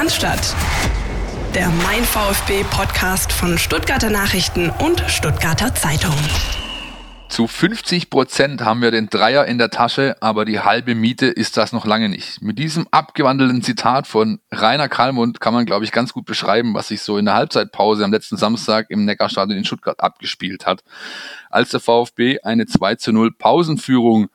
Cannstatt. Der Mein VfB Podcast von Stuttgarter Nachrichten und Stuttgarter Zeitung. Zu 50 Prozent haben wir den Dreier in der Tasche, aber die halbe Miete ist das noch lange nicht. Mit diesem abgewandelten Zitat von Rainer Kallmund kann man, glaube ich, ganz gut beschreiben, was sich so in der Halbzeitpause am letzten Samstag im Neckarstadion in Stuttgart abgespielt hat. Als der VfB eine 2 zu 0 Pausenführung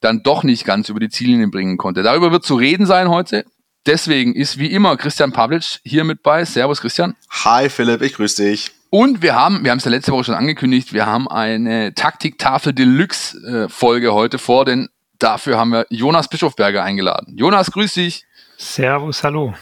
dann doch nicht ganz über die Ziellinie bringen konnte. Darüber wird zu reden sein heute. Deswegen ist wie immer Christian Pavlic hier mit bei. Servus Christian. Hi Philipp, ich grüße dich. Und wir haben, wir haben es ja letzte Woche schon angekündigt, wir haben eine Taktiktafel Deluxe äh, Folge heute vor, denn dafür haben wir Jonas Bischofberger eingeladen. Jonas, grüß dich. Servus, hallo.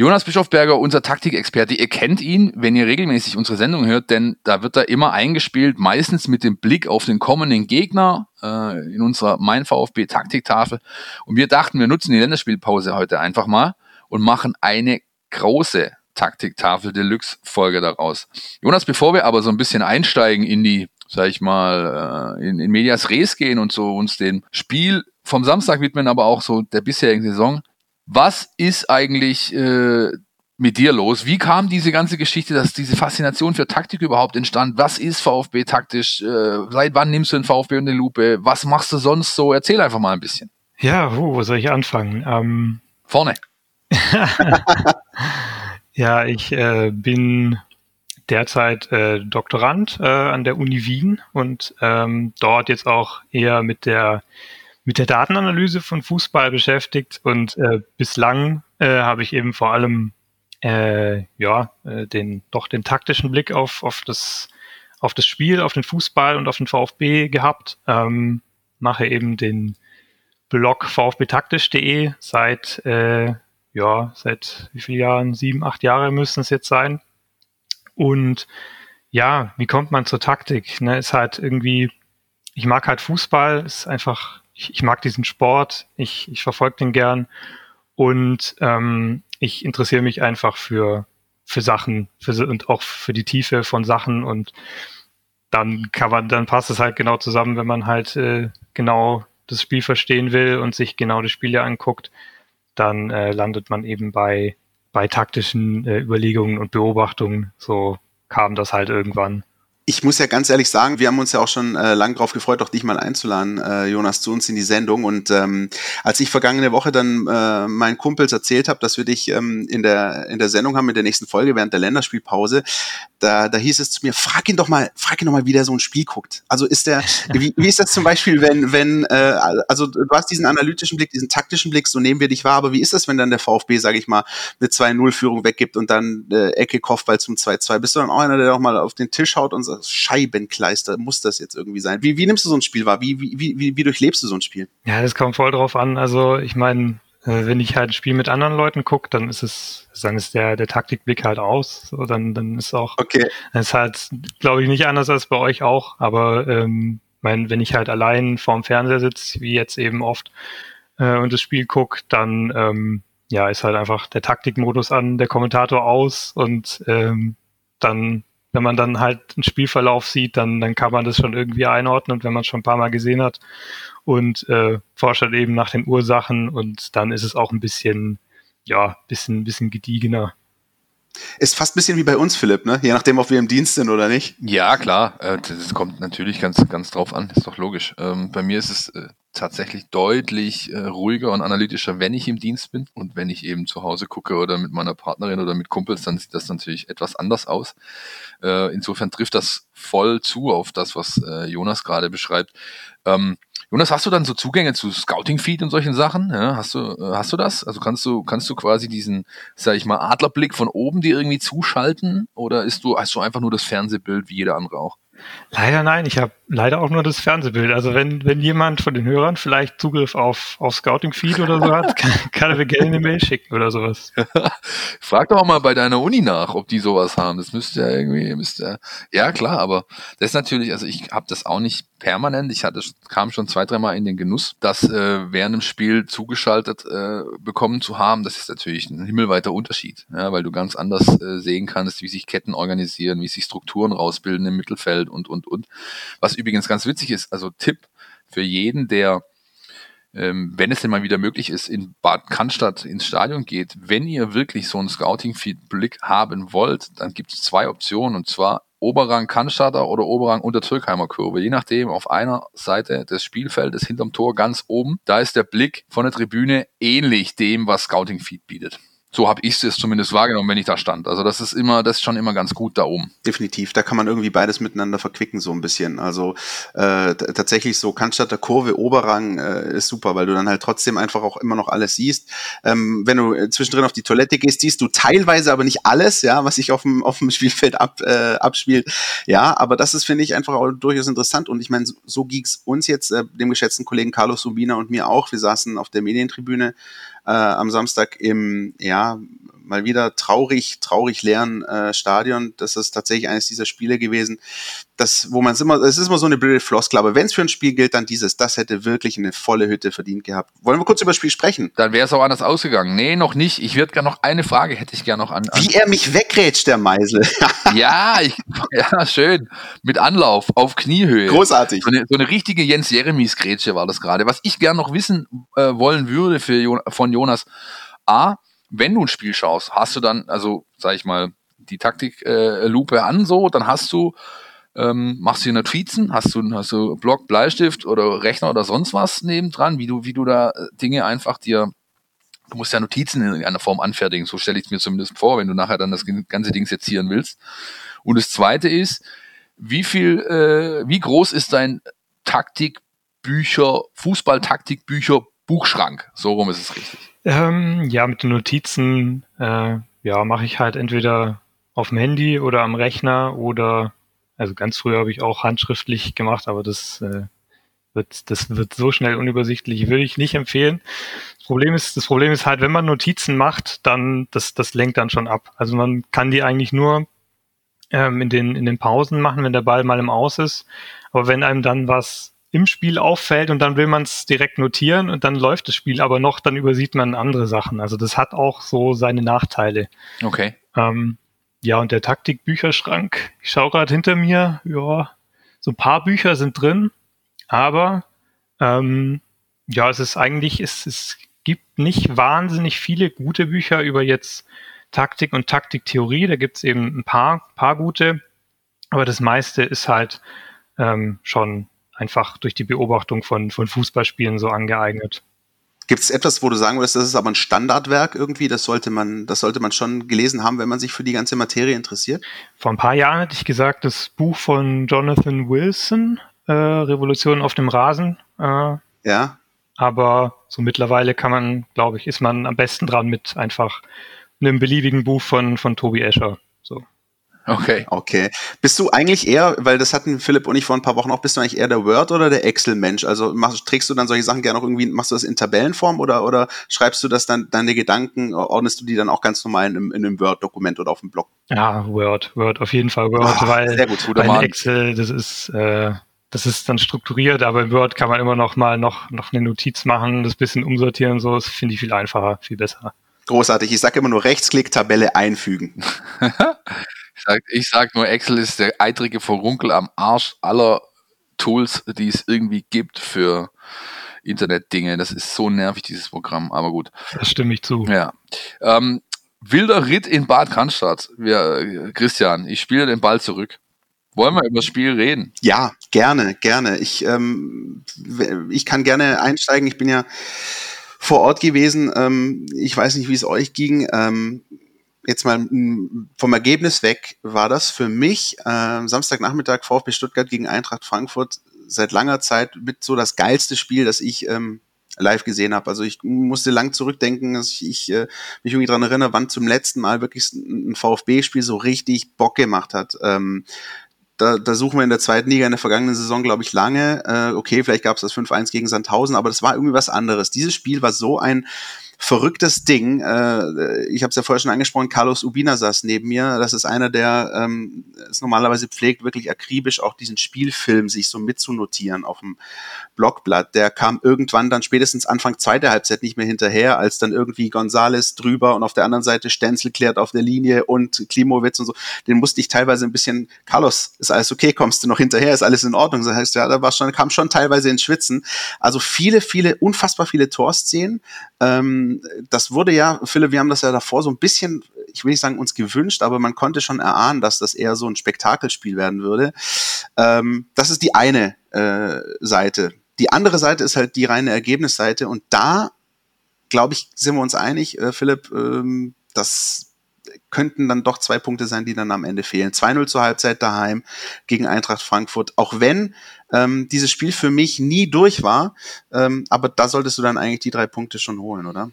Jonas Bischofberger, unser Taktikexperte, ihr kennt ihn, wenn ihr regelmäßig unsere Sendung hört, denn da wird er immer eingespielt, meistens mit dem Blick auf den kommenden Gegner äh, in unserer Mein VfB Taktiktafel. Und wir dachten, wir nutzen die Länderspielpause heute einfach mal und machen eine große Taktiktafel Deluxe Folge daraus. Jonas, bevor wir aber so ein bisschen einsteigen in die, sag ich mal, äh, in, in Medias Res gehen und so uns den Spiel vom Samstag widmen, aber auch so der bisherigen Saison, was ist eigentlich äh, mit dir los? Wie kam diese ganze Geschichte, dass diese Faszination für Taktik überhaupt entstand? Was ist VfB taktisch? Äh, seit wann nimmst du den VfB unter die Lupe? Was machst du sonst so? Erzähl einfach mal ein bisschen. Ja, wo, wo soll ich anfangen? Ähm Vorne. ja, ich äh, bin derzeit äh, Doktorand äh, an der Uni Wien und ähm, dort jetzt auch eher mit der mit der Datenanalyse von Fußball beschäftigt und äh, bislang äh, habe ich eben vor allem äh, ja äh, den doch den taktischen Blick auf auf das auf das Spiel, auf den Fußball und auf den VfB gehabt. Ähm, mache eben den Blog vfbtaktisch.de seit äh, ja seit wie vielen Jahren? Sieben acht Jahre müssen es jetzt sein. Und ja wie kommt man zur Taktik? Ne ist halt irgendwie ich mag halt Fußball ist einfach ich, ich mag diesen Sport, ich, ich verfolge den gern und ähm, ich interessiere mich einfach für, für Sachen für, und auch für die Tiefe von Sachen und dann kann man, dann passt es halt genau zusammen, wenn man halt äh, genau das Spiel verstehen will und sich genau die Spiele anguckt, dann äh, landet man eben bei, bei taktischen äh, Überlegungen und Beobachtungen. So kam das halt irgendwann ich muss ja ganz ehrlich sagen, wir haben uns ja auch schon äh, lang darauf gefreut, auch dich mal einzuladen, äh, Jonas, zu uns in die Sendung. Und ähm, als ich vergangene Woche dann äh, meinen Kumpels erzählt habe, dass wir dich ähm, in, der, in der Sendung haben, in der nächsten Folge während der Länderspielpause, da, da hieß es zu mir, frag ihn doch mal, frag ihn doch mal, wie der so ein Spiel guckt. Also ist der, wie, wie ist das zum Beispiel, wenn, wenn, äh, also du hast diesen analytischen Blick, diesen taktischen Blick, so nehmen wir dich wahr, aber wie ist das, wenn dann der VfB, sage ich mal, eine 2-0-Führung weggibt und dann äh, Ecke Kopfball zum 2-2? Bist du dann auch einer, der doch mal auf den Tisch haut und sagt, Scheibenkleister muss das jetzt irgendwie sein. Wie, wie nimmst du so ein Spiel wahr? Wie, wie, wie, wie durchlebst du so ein Spiel? Ja, das kommt voll drauf an. Also ich meine, äh, wenn ich halt ein Spiel mit anderen Leuten gucke, dann ist es, dann ist der, der Taktikblick halt aus. So, dann, dann ist auch, okay. dann ist halt, glaube ich, nicht anders als bei euch auch. Aber ähm, mein, wenn ich halt allein vorm Fernseher sitze, wie jetzt eben oft, äh, und das Spiel gucke, dann ähm, ja, ist halt einfach der Taktikmodus an, der Kommentator aus und ähm, dann wenn man dann halt einen Spielverlauf sieht, dann, dann kann man das schon irgendwie einordnen wenn man es schon ein paar Mal gesehen hat und äh, forscht halt eben nach den Ursachen und dann ist es auch ein bisschen, ja, bisschen, bisschen gediegener. Ist fast ein bisschen wie bei uns, Philipp, ne? Je nachdem, ob wir im Dienst sind oder nicht. Ja, klar. Äh, das kommt natürlich ganz, ganz drauf an. Ist doch logisch. Ähm, bei mir ist es äh, tatsächlich deutlich äh, ruhiger und analytischer, wenn ich im Dienst bin. Und wenn ich eben zu Hause gucke oder mit meiner Partnerin oder mit Kumpels, dann sieht das natürlich etwas anders aus. insofern trifft das voll zu auf das, was Jonas gerade beschreibt. Ähm, Jonas, hast du dann so Zugänge zu Scouting-Feed und solchen Sachen? Ja, hast du, äh, hast du das? Also kannst du, kannst du quasi diesen, sag ich mal, Adlerblick von oben dir irgendwie zuschalten? Oder ist du, hast du einfach nur das Fernsehbild wie jeder andere auch? Leider nein, ich habe leider auch nur das Fernsehbild. Also wenn, wenn jemand von den Hörern vielleicht Zugriff auf, auf Scouting-Feed oder so hat, kann, kann er mir gerne eine Mail schicken oder sowas. Frag doch auch mal bei deiner Uni nach, ob die sowas haben. Das müsste ja irgendwie, müsste ja klar, aber das ist natürlich, also ich habe das auch nicht permanent. Ich hatte, kam schon zwei, dreimal in den Genuss, das äh, während dem Spiel zugeschaltet äh, bekommen zu haben. Das ist natürlich ein himmelweiter Unterschied, ja, weil du ganz anders äh, sehen kannst, wie sich Ketten organisieren, wie sich Strukturen rausbilden im Mittelfeld und, und, und. Was übrigens ganz witzig ist, also Tipp für jeden, der ähm, wenn es denn mal wieder möglich ist, in Bad Cannstatt ins Stadion geht, wenn ihr wirklich so einen Scouting-Blick haben wollt, dann gibt es zwei Optionen und zwar Oberrang Cannstatter oder Oberrang unter Türkheimer Kurve. Je nachdem, auf einer Seite des Spielfeldes hinterm Tor ganz oben, da ist der Blick von der Tribüne ähnlich dem, was Scouting Feed bietet. So habe ich es zumindest wahrgenommen, wenn ich da stand. Also das ist immer, das ist schon immer ganz gut da oben. Definitiv, da kann man irgendwie beides miteinander verquicken so ein bisschen. Also äh, tatsächlich so Cannstatter Kurve, Oberrang äh, ist super, weil du dann halt trotzdem einfach auch immer noch alles siehst. Ähm, wenn du zwischendrin auf die Toilette gehst, siehst du teilweise aber nicht alles, ja, was sich auf dem auf dem Spielfeld ab, äh, abspielt. Ja, aber das ist finde ich einfach auch durchaus interessant und ich meine, so, so ging's uns jetzt äh, dem geschätzten Kollegen Carlos Subina und mir auch. Wir saßen auf der Medientribüne äh, am Samstag im, ja, mal wieder traurig, traurig leeren äh, Stadion. Das ist tatsächlich eines dieser Spiele gewesen, das, wo man es immer, es ist immer so eine blöde Floskel, aber wenn es für ein Spiel gilt, dann dieses, das hätte wirklich eine volle Hütte verdient gehabt. Wollen wir kurz über das Spiel sprechen? Dann wäre es auch anders ausgegangen. Nee, noch nicht. Ich würde gerne noch eine Frage, hätte ich gerne noch an, an. Wie er mich wegrätscht, der Meisel. ja, ich, ja, schön. Mit Anlauf, auf Kniehöhe. Großartig. So eine, so eine richtige Jens Jeremies Grätsche war das gerade. Was ich gerne noch wissen äh, wollen würde für von Jonas. A, wenn du ein Spiel schaust, hast du dann, also sag ich mal, die Taktiklupe äh, an so, dann hast du, ähm, machst du Notizen, hast du, hast du Block, Bleistift oder Rechner oder sonst was nebendran, wie du, wie du da äh, Dinge einfach dir, du musst ja Notizen in irgendeiner Form anfertigen, so stelle ich es mir zumindest vor, wenn du nachher dann das ganze Ding sezieren willst. Und das zweite ist, wie viel, äh, wie groß ist dein Taktikbücher, Fußball-Taktikbücher Buchschrank? So rum ist es richtig. Ähm, ja, mit den Notizen, äh, ja, mache ich halt entweder auf dem Handy oder am Rechner oder, also ganz früher habe ich auch handschriftlich gemacht, aber das äh, wird, das wird so schnell unübersichtlich, würde ich nicht empfehlen. Das Problem ist, das Problem ist halt, wenn man Notizen macht, dann, das, das lenkt dann schon ab. Also man kann die eigentlich nur ähm, in den, in den Pausen machen, wenn der Ball mal im Aus ist. Aber wenn einem dann was im Spiel auffällt und dann will man es direkt notieren und dann läuft das Spiel aber noch, dann übersieht man andere Sachen. Also das hat auch so seine Nachteile. Okay. Ähm, ja, und der Taktikbücherschrank, ich schaue gerade hinter mir, ja, so ein paar Bücher sind drin, aber ähm, ja, es ist eigentlich, es, es gibt nicht wahnsinnig viele gute Bücher über jetzt Taktik und Taktiktheorie. Da gibt es eben ein paar, paar gute, aber das meiste ist halt ähm, schon einfach durch die Beobachtung von, von Fußballspielen so angeeignet. Gibt es etwas, wo du sagen würdest, das ist aber ein Standardwerk irgendwie, das sollte man, das sollte man schon gelesen haben, wenn man sich für die ganze Materie interessiert? Vor ein paar Jahren hätte ich gesagt, das Buch von Jonathan Wilson, äh, Revolution auf dem Rasen. Äh, ja. Aber so mittlerweile kann man, glaube ich, ist man am besten dran mit einfach einem beliebigen Buch von, von Tobi Escher. So. Okay. Okay. Bist du eigentlich eher, weil das hatten Philipp und ich vor ein paar Wochen auch, bist du eigentlich eher der Word- oder der Excel-Mensch? Also machst, trägst du dann solche Sachen gerne auch irgendwie, machst du das in Tabellenform oder, oder schreibst du das dann, deine Gedanken, ordnest du die dann auch ganz normal in, in einem Word-Dokument oder auf dem Blog? Ja, Word, Word, auf jeden Fall Word, oh, weil, sehr gut, weil Excel, das ist, äh, das ist dann strukturiert, aber in Word kann man immer noch mal noch, noch eine Notiz machen, das bisschen umsortieren und so, das finde ich viel einfacher, viel besser. Großartig. Ich sage immer nur Rechtsklick, Tabelle einfügen. Ich sag, ich sag nur, Excel ist der eitrige Verunkel am Arsch aller Tools, die es irgendwie gibt für Internetdinge. Das ist so nervig, dieses Programm, aber gut. Das stimme ich zu. Ja. Ähm, wilder Ritt in Bad Cannstatt. Wir, Christian, ich spiele den Ball zurück. Wollen wir über das Spiel reden? Ja, gerne, gerne. Ich, ähm, ich kann gerne einsteigen. Ich bin ja vor Ort gewesen. Ähm, ich weiß nicht, wie es euch ging. Ähm, jetzt mal vom Ergebnis weg, war das für mich äh, Samstagnachmittag VfB Stuttgart gegen Eintracht Frankfurt seit langer Zeit mit so das geilste Spiel, das ich ähm, live gesehen habe. Also ich musste lang zurückdenken, dass ich, ich äh, mich irgendwie dran erinnere, wann zum letzten Mal wirklich ein VfB-Spiel so richtig Bock gemacht hat. Ähm, da, da suchen wir in der zweiten Liga in der vergangenen Saison, glaube ich, lange. Äh, okay, vielleicht gab es das 5-1 gegen Sandhausen, aber das war irgendwie was anderes. Dieses Spiel war so ein verrücktes Ding. Äh, ich habe es ja vorher schon angesprochen, Carlos Ubina saß neben mir. Das ist einer, der ähm, es normalerweise pflegt, wirklich akribisch auch diesen Spielfilm sich so mitzunotieren auf dem Blockblatt. Der kam irgendwann dann spätestens Anfang zweiter Halbzeit nicht mehr hinterher, als dann irgendwie Gonzales drüber und auf der anderen Seite Stenzel klärt auf der Linie und Klimowitz und so. Den musste ich teilweise ein bisschen, Carlos, ist alles okay, kommst du noch hinterher, ist alles in Ordnung. Das heißt, ja, da war schon, kam schon teilweise ins Schwitzen. Also viele, viele, unfassbar viele Torszenen. Ähm, das wurde ja, Philipp, wir haben das ja davor so ein bisschen, ich will nicht sagen uns gewünscht, aber man konnte schon erahnen, dass das eher so ein Spektakelspiel werden würde. Ähm, das ist die eine äh, Seite. Die andere Seite ist halt die reine Ergebnisseite und da, glaube ich, sind wir uns einig, äh, Philipp, ähm, das könnten dann doch zwei Punkte sein, die dann am Ende fehlen. 2-0 zur Halbzeit daheim gegen Eintracht Frankfurt. Auch wenn ähm, dieses Spiel für mich nie durch war, ähm, aber da solltest du dann eigentlich die drei Punkte schon holen, oder?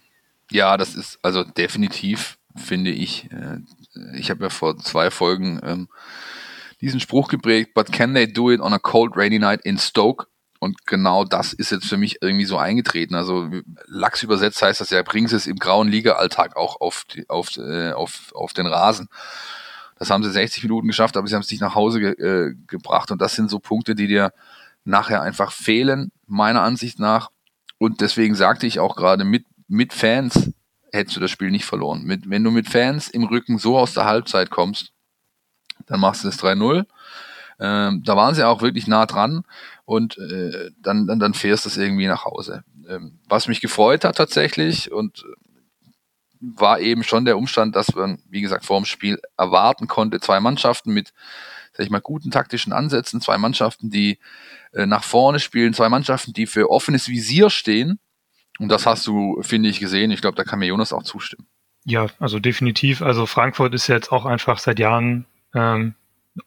Ja, das ist also definitiv, finde ich. Äh, ich habe ja vor zwei Folgen ähm, diesen Spruch geprägt, but can they do it on a cold rainy night in Stoke? Und genau das ist jetzt für mich irgendwie so eingetreten. Also Lachs übersetzt heißt das ja, bringen sie es im grauen Liga-Alltag auch auf, die, auf, äh, auf, auf den Rasen. Das haben sie 60 Minuten geschafft, aber sie haben es nicht nach Hause ge äh, gebracht. Und das sind so Punkte, die dir nachher einfach fehlen, meiner Ansicht nach. Und deswegen sagte ich auch gerade, mit, mit Fans hättest du das Spiel nicht verloren. Mit, wenn du mit Fans im Rücken so aus der Halbzeit kommst, dann machst du das 3-0. Ähm, da waren sie auch wirklich nah dran und äh, dann, dann, dann fährst du es irgendwie nach Hause. Ähm, was mich gefreut hat tatsächlich und war eben schon der Umstand, dass man, wie gesagt, vor dem Spiel erwarten konnte, zwei Mannschaften mit, sag ich mal, guten taktischen Ansätzen, zwei Mannschaften, die äh, nach vorne spielen, zwei Mannschaften, die für offenes Visier stehen. Und das hast du, finde ich, gesehen. Ich glaube, da kann mir Jonas auch zustimmen. Ja, also definitiv. Also Frankfurt ist jetzt auch einfach seit Jahren ähm,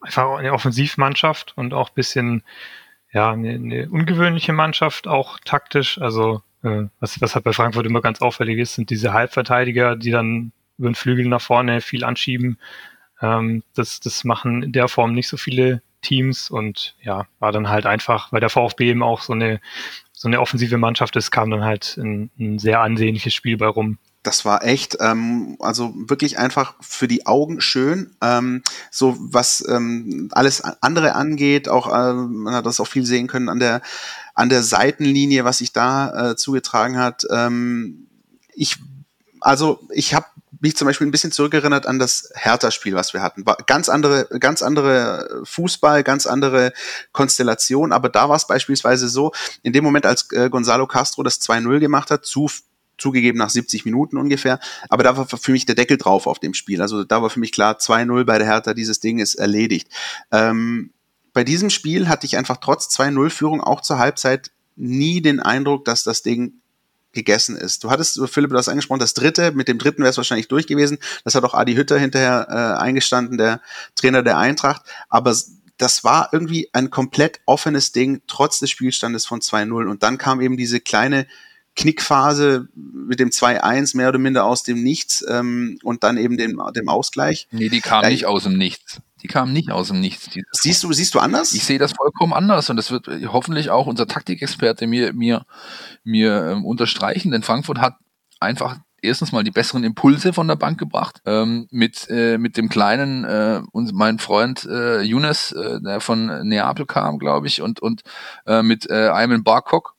einfach eine Offensivmannschaft und auch bisschen ja eine, eine ungewöhnliche Mannschaft, auch taktisch. Also äh, was, was halt bei Frankfurt immer ganz auffällig ist, sind diese Halbverteidiger, die dann über den Flügel nach vorne viel anschieben. Ähm, das, das machen in der Form nicht so viele Teams und ja, war dann halt einfach, weil der VfB eben auch so eine so eine offensive Mannschaft ist, kam dann halt ein, ein sehr ansehnliches Spiel bei rum das war echt, ähm, also wirklich einfach für die Augen schön. Ähm, so was ähm, alles andere angeht, auch äh, man hat das auch viel sehen können an der an der Seitenlinie, was sich da äh, zugetragen hat. Ähm, ich also ich habe mich zum Beispiel ein bisschen zurückerinnert an das Hertha-Spiel, was wir hatten. War ganz andere, ganz andere Fußball, ganz andere Konstellation. Aber da war es beispielsweise so, in dem Moment, als äh, Gonzalo Castro das 2-0 gemacht hat, zu zugegeben nach 70 Minuten ungefähr. Aber da war für mich der Deckel drauf auf dem Spiel. Also da war für mich klar, 2-0 bei der Hertha, dieses Ding ist erledigt. Ähm, bei diesem Spiel hatte ich einfach trotz 2-0-Führung auch zur Halbzeit nie den Eindruck, dass das Ding gegessen ist. Du hattest, Philipp, du hast angesprochen, das dritte, mit dem dritten wäre es wahrscheinlich durch gewesen. Das hat auch Adi Hütter hinterher äh, eingestanden, der Trainer der Eintracht. Aber das war irgendwie ein komplett offenes Ding, trotz des Spielstandes von 2-0. Und dann kam eben diese kleine Knickphase mit dem 2-1 mehr oder minder aus dem Nichts ähm, und dann eben dem, dem Ausgleich. Nee, die kam ja, nicht aus dem Nichts. Die kam nicht aus dem Nichts. Siehst du, siehst du anders? Ich sehe das vollkommen anders und das wird hoffentlich auch unser Taktikexperte mir, mir, mir ähm, unterstreichen, denn Frankfurt hat einfach erstens mal die besseren Impulse von der Bank gebracht. Ähm, mit, äh, mit dem kleinen, äh, und mein Freund äh, Younes, äh, der von Neapel kam, glaube ich, und, und äh, mit äh, Ayman Barkok,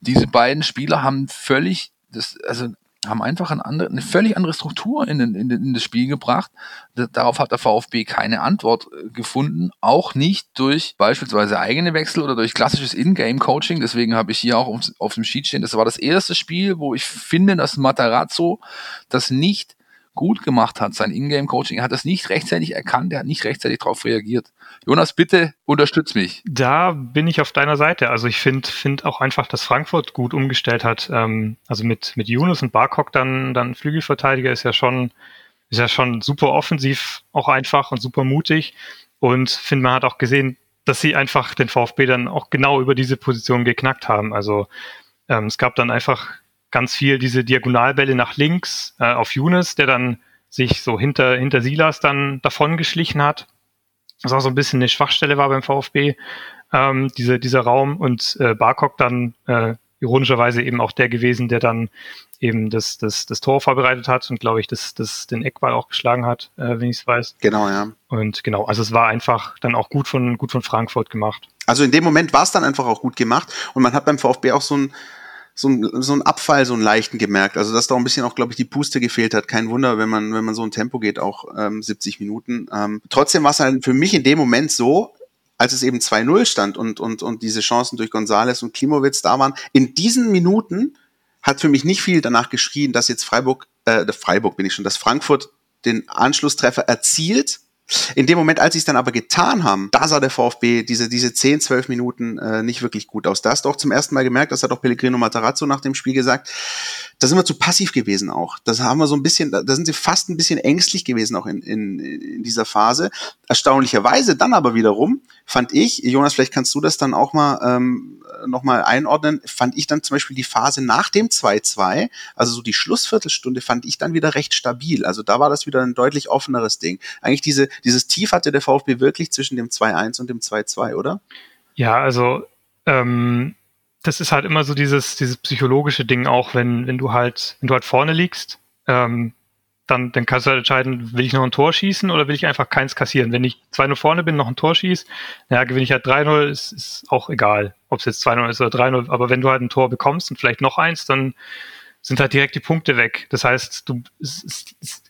diese beiden Spieler haben völlig, das, also haben einfach eine, andere, eine völlig andere Struktur in, in, in das Spiel gebracht. Darauf hat der VfB keine Antwort äh, gefunden, auch nicht durch beispielsweise eigene Wechsel oder durch klassisches In-Game-Coaching. Deswegen habe ich hier auch auf, auf dem Sheet stehen, das war das erste Spiel, wo ich finde, dass Matarazzo das nicht gut gemacht hat, sein Ingame-Coaching. Er hat das nicht rechtzeitig erkannt, er hat nicht rechtzeitig darauf reagiert. Jonas, bitte unterstütz mich. Da bin ich auf deiner Seite. Also ich finde find auch einfach, dass Frankfurt gut umgestellt hat. Ähm, also mit, mit Yunus und Barkok dann, dann Flügelverteidiger ist ja schon, ist ja schon super offensiv, auch einfach und super mutig. Und finde, man hat auch gesehen, dass sie einfach den VfB dann auch genau über diese Position geknackt haben. Also ähm, es gab dann einfach ganz viel diese Diagonalbälle nach links äh, auf Younes, der dann sich so hinter, hinter Silas dann davon geschlichen hat. Was auch so ein bisschen eine Schwachstelle war beim VfB, ähm, diese, dieser Raum und äh, Barkok dann äh, ironischerweise eben auch der gewesen, der dann eben das, das, das Tor vorbereitet hat und glaube ich, das, das den Eckball auch geschlagen hat, äh, wenn ich es weiß. Genau, ja. Und genau, also es war einfach dann auch gut von, gut von Frankfurt gemacht. Also in dem Moment war es dann einfach auch gut gemacht und man hat beim VfB auch so ein so ein, so ein Abfall, so einen leichten gemerkt. Also dass da ein bisschen auch, glaube ich, die Puste gefehlt hat. Kein Wunder, wenn man, wenn man so ein Tempo geht, auch ähm, 70 Minuten. Ähm, trotzdem war es halt für mich in dem Moment so, als es eben 2-0 stand und, und, und diese Chancen durch Gonzales und Klimowitz da waren, in diesen Minuten hat für mich nicht viel danach geschrien, dass jetzt Freiburg, äh, Freiburg bin ich schon, dass Frankfurt den Anschlusstreffer erzielt in dem Moment, als sie es dann aber getan haben, da sah der VfB diese, diese 10, 12 Minuten äh, nicht wirklich gut aus. Da hast du auch zum ersten Mal gemerkt, das hat auch Pellegrino Matarazzo nach dem Spiel gesagt, da sind wir zu passiv gewesen auch. Das haben wir so ein bisschen, da sind sie fast ein bisschen ängstlich gewesen auch in, in, in dieser Phase. Erstaunlicherweise dann aber wiederum, fand ich, Jonas, vielleicht kannst du das dann auch mal ähm, nochmal einordnen, fand ich dann zum Beispiel die Phase nach dem 2-2, also so die Schlussviertelstunde, fand ich dann wieder recht stabil. Also da war das wieder ein deutlich offeneres Ding. Eigentlich diese, dieses Tief hatte der VfB wirklich zwischen dem 2-1 und dem 2-2, oder? Ja, also ähm, das ist halt immer so dieses, dieses psychologische Ding auch, wenn, wenn du halt, wenn du halt vorne liegst, ähm, dann, dann kannst du halt entscheiden, will ich noch ein Tor schießen oder will ich einfach keins kassieren. Wenn ich 2-0 vorne bin, noch ein Tor schieße, ja, gewinne ich halt 3-0, ist, ist auch egal, ob es jetzt 2-0 ist oder 3-0. Aber wenn du halt ein Tor bekommst und vielleicht noch eins, dann sind halt direkt die Punkte weg. Das heißt, du, es, es,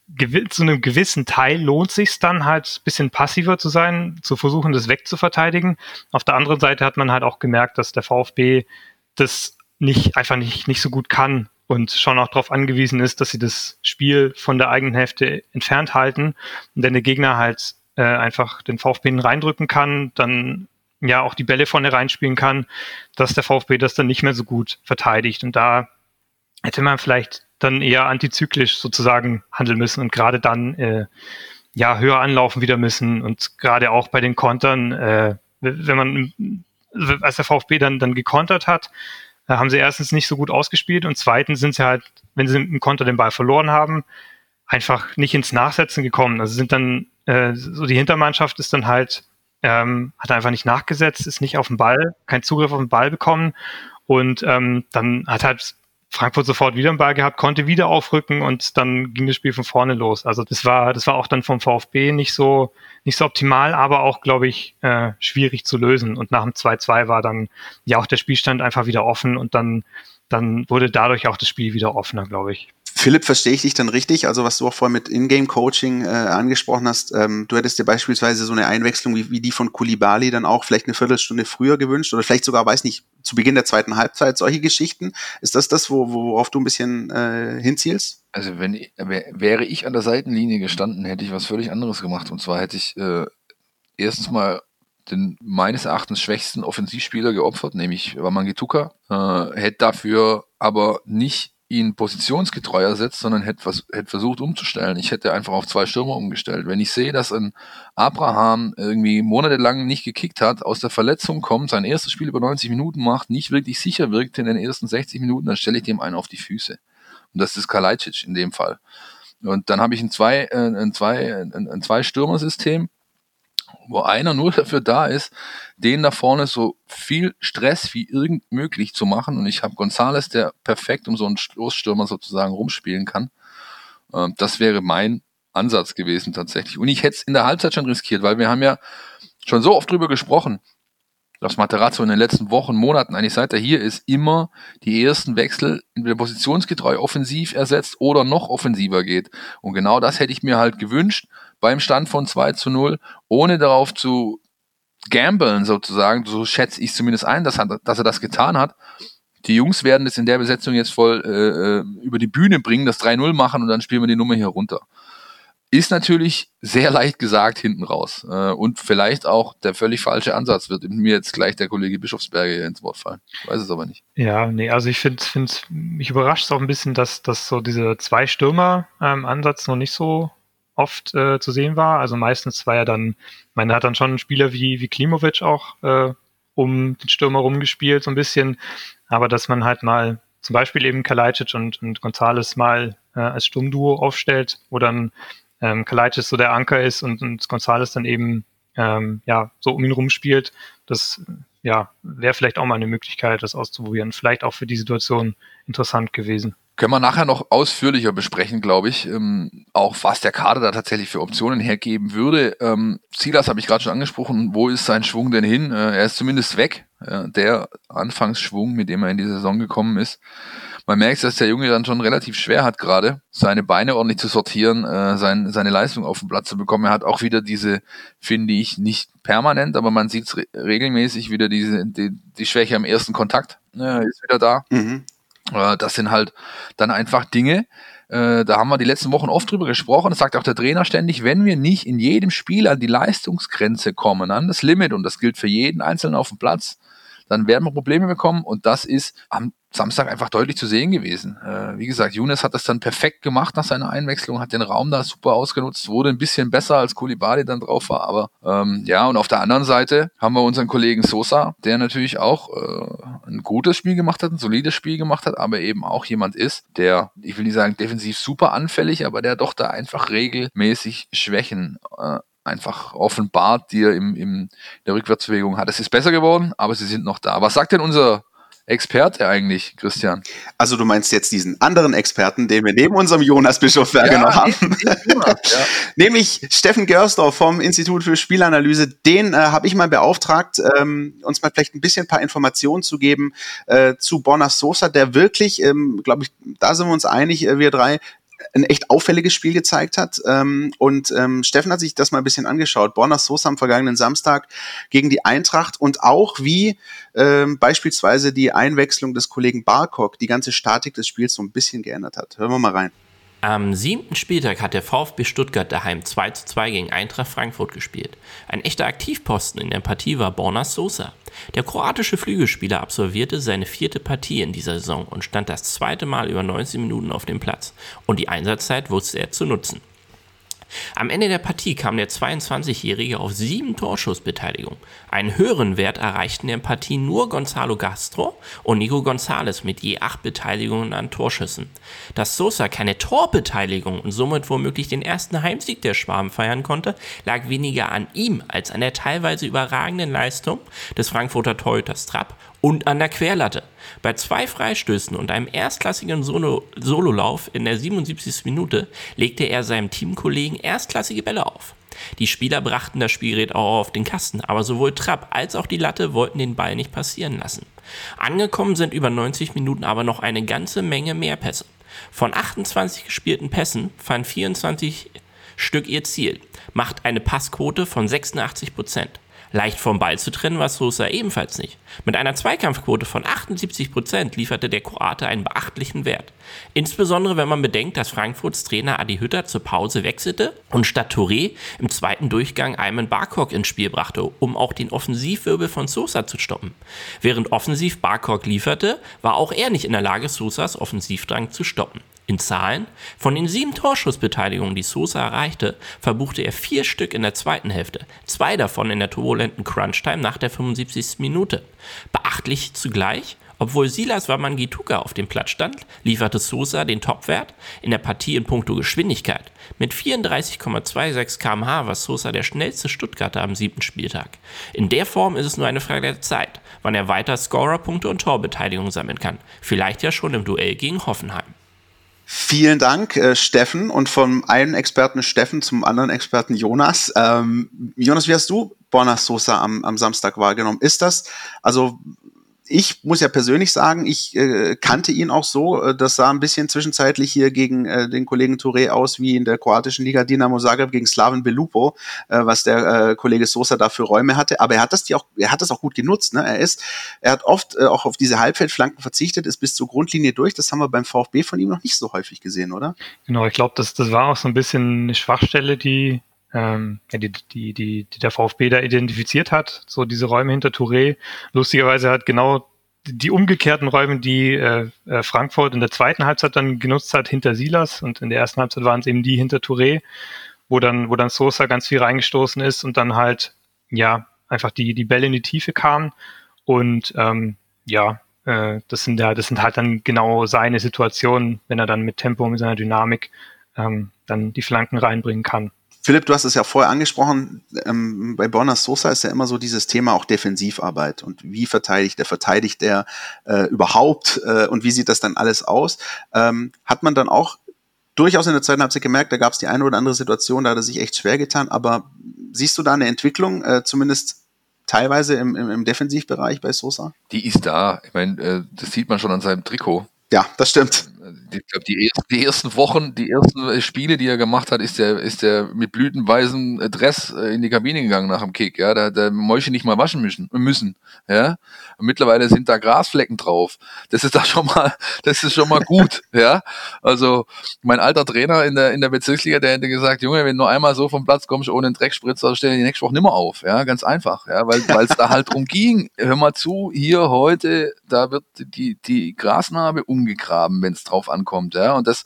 zu einem gewissen Teil lohnt sich dann halt ein bisschen passiver zu sein, zu versuchen, das wegzuverteidigen. Auf der anderen Seite hat man halt auch gemerkt, dass der VfB das nicht, einfach nicht, nicht so gut kann und schon auch darauf angewiesen ist, dass sie das Spiel von der eigenen Hälfte entfernt halten. Und wenn der Gegner halt äh, einfach den VfB reindrücken kann, dann ja auch die Bälle vorne reinspielen kann, dass der VfB das dann nicht mehr so gut verteidigt. Und da hätte man vielleicht dann eher antizyklisch sozusagen handeln müssen und gerade dann äh, ja höher anlaufen wieder müssen und gerade auch bei den Kontern, äh, wenn man als der VfB dann dann gekontert hat, da haben sie erstens nicht so gut ausgespielt und zweitens sind sie halt, wenn sie im Konter den Ball verloren haben, einfach nicht ins Nachsetzen gekommen. Also sind dann, äh, so die Hintermannschaft ist dann halt, ähm, hat einfach nicht nachgesetzt, ist nicht auf den Ball, kein Zugriff auf den Ball bekommen und ähm, dann hat halt Frankfurt sofort wieder einen Ball gehabt, konnte wieder aufrücken und dann ging das Spiel von vorne los. Also das war, das war auch dann vom VfB nicht so, nicht so optimal, aber auch, glaube ich, äh, schwierig zu lösen. Und nach dem 2-2 war dann ja auch der Spielstand einfach wieder offen und dann, dann wurde dadurch auch das Spiel wieder offener, glaube ich. Philipp, verstehe ich dich dann richtig? Also was du auch vorhin mit Ingame-Coaching äh, angesprochen hast, ähm, du hättest dir beispielsweise so eine Einwechslung wie, wie die von Kulibali dann auch vielleicht eine Viertelstunde früher gewünscht oder vielleicht sogar, weiß nicht, zu Beginn der zweiten Halbzeit, solche Geschichten. Ist das das, wo, worauf du ein bisschen äh, hinzielst? Also wenn wäre ich an der Seitenlinie gestanden, hätte ich was völlig anderes gemacht. Und zwar hätte ich äh, erstens mal den meines Erachtens schwächsten Offensivspieler geopfert, nämlich Wamangituka, äh, hätte dafür aber nicht ihn positionsgetreu ersetzt, sondern hätte, was, hätte versucht umzustellen. Ich hätte einfach auf zwei Stürmer umgestellt. Wenn ich sehe, dass ein Abraham irgendwie monatelang nicht gekickt hat, aus der Verletzung kommt, sein erstes Spiel über 90 Minuten macht, nicht wirklich sicher wirkt in den ersten 60 Minuten, dann stelle ich dem einen auf die Füße. Und das ist Kalajdzic in dem Fall. Und dann habe ich ein zwei, äh, ein zwei, ein, ein zwei Stürmer-System wo einer nur dafür da ist, den da vorne so viel Stress wie irgend möglich zu machen. Und ich habe Gonzales, der perfekt um so einen Stoßstürmer sozusagen rumspielen kann. Ähm, das wäre mein Ansatz gewesen tatsächlich. Und ich hätte es in der Halbzeit schon riskiert, weil wir haben ja schon so oft drüber gesprochen, dass Materazzo in den letzten Wochen, Monaten, eigentlich seit er hier ist, immer die ersten Wechsel entweder positionsgetreu offensiv ersetzt oder noch offensiver geht. Und genau das hätte ich mir halt gewünscht beim Stand von 2 zu 0, ohne darauf zu gamblen sozusagen, so schätze ich zumindest ein, dass, dass er das getan hat. Die Jungs werden es in der Besetzung jetzt voll äh, äh über die Bühne bringen, das 3-0 machen und dann spielen wir die Nummer hier runter. Ist natürlich sehr leicht gesagt hinten raus. Äh, und vielleicht auch der völlig falsche Ansatz wird mir jetzt gleich der Kollege Bischofsberger ins Wort fallen. Ich weiß es aber nicht. Ja, nee, also ich finde, find, mich überrascht es auch ein bisschen, dass, dass so dieser Zwei-Stürmer-Ansatz noch nicht so oft äh, zu sehen war. Also meistens war er dann, man hat dann schon Spieler wie, wie Klimovic auch äh, um den Stürmer rumgespielt, so ein bisschen. Aber dass man halt mal zum Beispiel eben Kalajdzic und, und Gonzales mal äh, als Sturmduo aufstellt, wo dann ähm, Kalajdzic so der Anker ist und, und Gonzales dann eben ähm, ja so um ihn rumspielt, das ja, wäre vielleicht auch mal eine Möglichkeit, das auszuprobieren. Vielleicht auch für die Situation interessant gewesen. Können wir nachher noch ausführlicher besprechen, glaube ich. Ähm, auch was der Kader da tatsächlich für Optionen hergeben würde. Ähm, Silas habe ich gerade schon angesprochen. Wo ist sein Schwung denn hin? Äh, er ist zumindest weg. Äh, der Anfangsschwung, mit dem er in die Saison gekommen ist. Man merkt, dass der Junge dann schon relativ schwer hat gerade, seine Beine ordentlich zu sortieren, äh, sein, seine Leistung auf den Platz zu bekommen. Er hat auch wieder diese, finde ich, nicht permanent, aber man sieht re regelmäßig wieder diese, die, die Schwäche am ersten Kontakt. Ja, ist wieder da. Mhm. Äh, das sind halt dann einfach Dinge, äh, da haben wir die letzten Wochen oft drüber gesprochen, das sagt auch der Trainer ständig, wenn wir nicht in jedem Spiel an die Leistungsgrenze kommen, an das Limit, und das gilt für jeden Einzelnen auf dem Platz, dann werden wir Probleme bekommen. Und das ist am Samstag einfach deutlich zu sehen gewesen. Äh, wie gesagt, Younes hat das dann perfekt gemacht nach seiner Einwechslung, hat den Raum da super ausgenutzt, wurde ein bisschen besser als Kulibali dann drauf war, aber ähm, ja, und auf der anderen Seite haben wir unseren Kollegen Sosa, der natürlich auch äh, ein gutes Spiel gemacht hat, ein solides Spiel gemacht hat, aber eben auch jemand ist, der, ich will nicht sagen defensiv super anfällig, aber der doch da einfach regelmäßig Schwächen äh, einfach offenbart, die er im, im der Rückwärtsbewegung hat. Es ist besser geworden, aber sie sind noch da. Was sagt denn unser Experte eigentlich, Christian? Also du meinst jetzt diesen anderen Experten, den wir neben unserem Jonas Bischofberger ja, noch haben. Jonas, ja. Nämlich Steffen Görsdorf vom Institut für Spielanalyse. Den äh, habe ich mal beauftragt, ähm, uns mal vielleicht ein bisschen ein paar Informationen zu geben äh, zu Bonas Sosa, der wirklich, ähm, glaube ich, da sind wir uns einig, äh, wir drei, ein echt auffälliges Spiel gezeigt hat. Ähm, und ähm, Steffen hat sich das mal ein bisschen angeschaut. Borna Sosa am vergangenen Samstag gegen die Eintracht und auch wie ähm, beispielsweise die Einwechslung des Kollegen Barkok die ganze Statik des Spiels so ein bisschen geändert hat. Hören wir mal rein. Am siebten Spieltag hat der VfB Stuttgart daheim 2 zu 2 gegen Eintracht Frankfurt gespielt. Ein echter Aktivposten in der Partie war Borna Sosa. Der kroatische Flügelspieler absolvierte seine vierte Partie in dieser Saison und stand das zweite Mal über 90 Minuten auf dem Platz. Und die Einsatzzeit wusste er zu nutzen. Am Ende der Partie kam der 22-Jährige auf sieben Torschussbeteiligung. Einen höheren Wert erreichten in der Partie nur Gonzalo Gastro und Nico González mit je acht Beteiligungen an Torschüssen. Dass Sosa keine Torbeteiligung und somit womöglich den ersten Heimsieg der Schwaben feiern konnte, lag weniger an ihm als an der teilweise überragenden Leistung des Frankfurter Torhüters Trapp und an der Querlatte. Bei zwei Freistößen und einem erstklassigen Solo Sololauf in der 77. Minute legte er seinem Teamkollegen erstklassige Bälle auf. Die Spieler brachten das Spielgerät auch auf den Kasten, aber sowohl Trapp als auch die Latte wollten den Ball nicht passieren lassen. Angekommen sind über 90 Minuten aber noch eine ganze Menge mehr Pässe. Von 28 gespielten Pässen fanden 24 Stück ihr Ziel, macht eine Passquote von 86 Prozent. Leicht vom Ball zu trennen war Sosa ebenfalls nicht. Mit einer Zweikampfquote von 78% lieferte der Kroate einen beachtlichen Wert. Insbesondere wenn man bedenkt, dass Frankfurts Trainer Adi Hütter zur Pause wechselte und statt Touré im zweiten Durchgang Ayman Barkok ins Spiel brachte, um auch den Offensivwirbel von Sosa zu stoppen. Während offensiv Barkok lieferte, war auch er nicht in der Lage, Sosas Offensivdrang zu stoppen. In Zahlen, von den sieben Torschussbeteiligungen, die Sosa erreichte, verbuchte er vier Stück in der zweiten Hälfte, zwei davon in der turbulenten Crunch-Time nach der 75. Minute. Beachtlich zugleich, obwohl Silas Wamangituka auf dem Platz stand, lieferte Sosa den Topwert in der Partie in puncto Geschwindigkeit. Mit 34,26 km/h war Sosa der schnellste Stuttgarter am siebten Spieltag. In der Form ist es nur eine Frage der Zeit, wann er weiter Scorerpunkte und Torbeteiligung sammeln kann. Vielleicht ja schon im Duell gegen Hoffenheim. Vielen Dank, äh, Steffen. Und vom einen Experten Steffen zum anderen Experten Jonas. Ähm, Jonas, wie hast du Borna Sosa am, am Samstag wahrgenommen? Ist das, also ich muss ja persönlich sagen, ich äh, kannte ihn auch so. Äh, das sah ein bisschen zwischenzeitlich hier gegen äh, den Kollegen Touré aus wie in der kroatischen Liga Dinamo Zagreb gegen Slaven Belupo, äh, was der äh, Kollege Sosa da für Räume hatte. Aber er hat das die auch, er hat das auch gut genutzt. Ne? Er ist, er hat oft auch auf diese Halbfeldflanken verzichtet, ist bis zur Grundlinie durch. Das haben wir beim VfB von ihm noch nicht so häufig gesehen, oder? Genau, ich glaube, das, das war auch so ein bisschen eine Schwachstelle, die ähm, die, die, die, die der VfB da identifiziert hat, so diese Räume hinter Touré. Lustigerweise hat genau die umgekehrten Räume, die äh, äh, Frankfurt in der zweiten Halbzeit dann genutzt hat, hinter Silas und in der ersten Halbzeit waren es eben die hinter Touré, wo dann, wo dann Sosa ganz viel reingestoßen ist und dann halt, ja, einfach die, die Bälle in die Tiefe kamen und ähm, ja, äh, das sind ja, das sind halt dann genau seine Situationen, wenn er dann mit Tempo, mit seiner Dynamik ähm, dann die Flanken reinbringen kann. Philipp, du hast es ja vorher angesprochen, ähm, bei Borna Sosa ist ja immer so dieses Thema auch Defensivarbeit und wie verteidigt er, verteidigt er äh, überhaupt äh, und wie sieht das dann alles aus? Ähm, hat man dann auch durchaus in der zweiten Halbzeit gemerkt, da gab es die eine oder andere Situation, da hat er sich echt schwer getan, aber siehst du da eine Entwicklung, äh, zumindest teilweise im, im, im Defensivbereich bei Sosa? Die ist da. Ich meine, äh, das sieht man schon an seinem Trikot. Ja, das stimmt. Ich glaube, die, die, ersten Wochen, die ersten Spiele, die er gemacht hat, ist der, ist der mit blütenweißem Dress äh, in die Kabine gegangen nach dem Kick. Ja, da hat der Mäusche nicht mal waschen müssen. müssen ja, und mittlerweile sind da Grasflecken drauf. Das ist da schon mal, das ist schon mal gut. ja, also mein alter Trainer in der in der Bezirksliga, der hätte gesagt, Junge, wenn du nur einmal so vom Platz kommst ohne einen Dreckspritzer, stell dir die nächste Woche nimmer auf. Ja, ganz einfach. Ja, weil weil es da halt drum ging. Hör mal zu, hier heute, da wird die die Grasnarbe umgegraben, wenn es drauf ankommt, ja, und das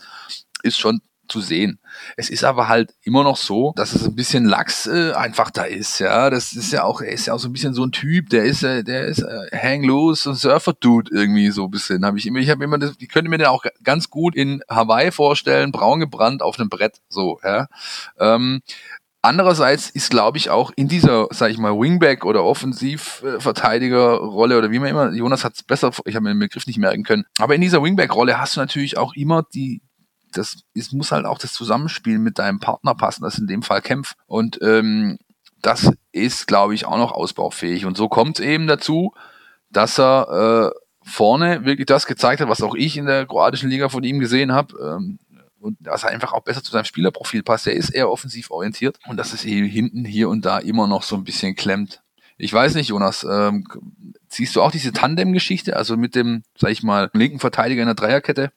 ist schon zu sehen. Es ist aber halt immer noch so, dass es ein bisschen Lachs äh, einfach da ist, ja. Das ist ja auch, er ist ja auch so ein bisschen so ein Typ, der ist, äh, der ist äh, hang loose und Surfer-Dude irgendwie so ein bisschen. Habe ich immer, ich habe immer das, ich könnte mir den auch ganz gut in Hawaii vorstellen, braun gebrannt auf einem Brett, so, ja. Ähm, Andererseits ist, glaube ich, auch in dieser, sag ich mal, Wingback oder Offensivverteidigerrolle oder wie man immer, Jonas hat es besser, ich habe mir den Begriff nicht merken können, aber in dieser Wingback-Rolle hast du natürlich auch immer die, das ist, muss halt auch das Zusammenspiel mit deinem Partner passen, das ist in dem Fall Kämpf. Und ähm, das ist, glaube ich, auch noch ausbaufähig. Und so kommt es eben dazu, dass er äh, vorne wirklich das gezeigt hat, was auch ich in der kroatischen Liga von ihm gesehen habe. Ähm, und dass er einfach auch besser zu seinem Spielerprofil passt. Er ist eher offensiv orientiert und dass es eben hinten hier und da immer noch so ein bisschen klemmt. Ich weiß nicht, Jonas, ähm, siehst du auch diese Tandem-Geschichte, also mit dem, sag ich mal, linken Verteidiger in der Dreierkette,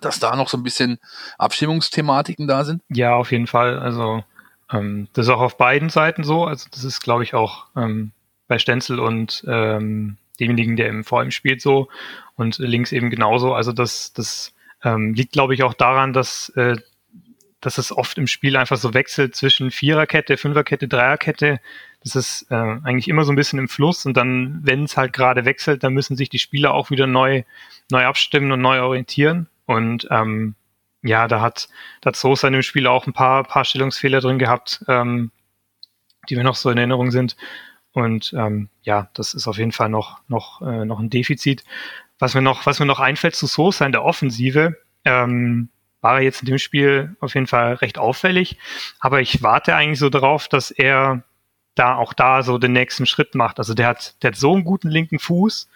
dass da noch so ein bisschen Abstimmungsthematiken da sind? Ja, auf jeden Fall. Also ähm, das ist auch auf beiden Seiten so. Also das ist, glaube ich, auch ähm, bei Stenzel und ähm, demjenigen, der im vor spielt, so und links eben genauso. Also das, das ähm, liegt, glaube ich, auch daran, dass, äh, dass es oft im Spiel einfach so wechselt zwischen Viererkette, Fünferkette, Dreierkette. Das ist äh, eigentlich immer so ein bisschen im Fluss und dann, wenn es halt gerade wechselt, dann müssen sich die Spieler auch wieder neu, neu abstimmen und neu orientieren. Und ähm, ja, da hat, da hat Sosa in dem Spiel auch ein paar, paar Stellungsfehler drin gehabt, ähm, die mir noch so in Erinnerung sind. Und ähm, ja, das ist auf jeden Fall noch, noch, äh, noch ein Defizit. Was mir noch, was mir noch einfällt zu Sosa in der Offensive, ähm, war er jetzt in dem Spiel auf jeden Fall recht auffällig. Aber ich warte eigentlich so darauf, dass er da auch da so den nächsten Schritt macht. Also der hat, der hat so einen guten linken Fuß,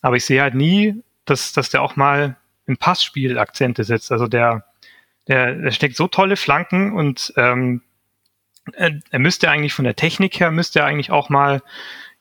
aber ich sehe halt nie, dass, dass der auch mal im Passspiel Akzente setzt. Also der, der, der steckt so tolle Flanken und ähm, er, müsste eigentlich von der Technik her, müsste er eigentlich auch mal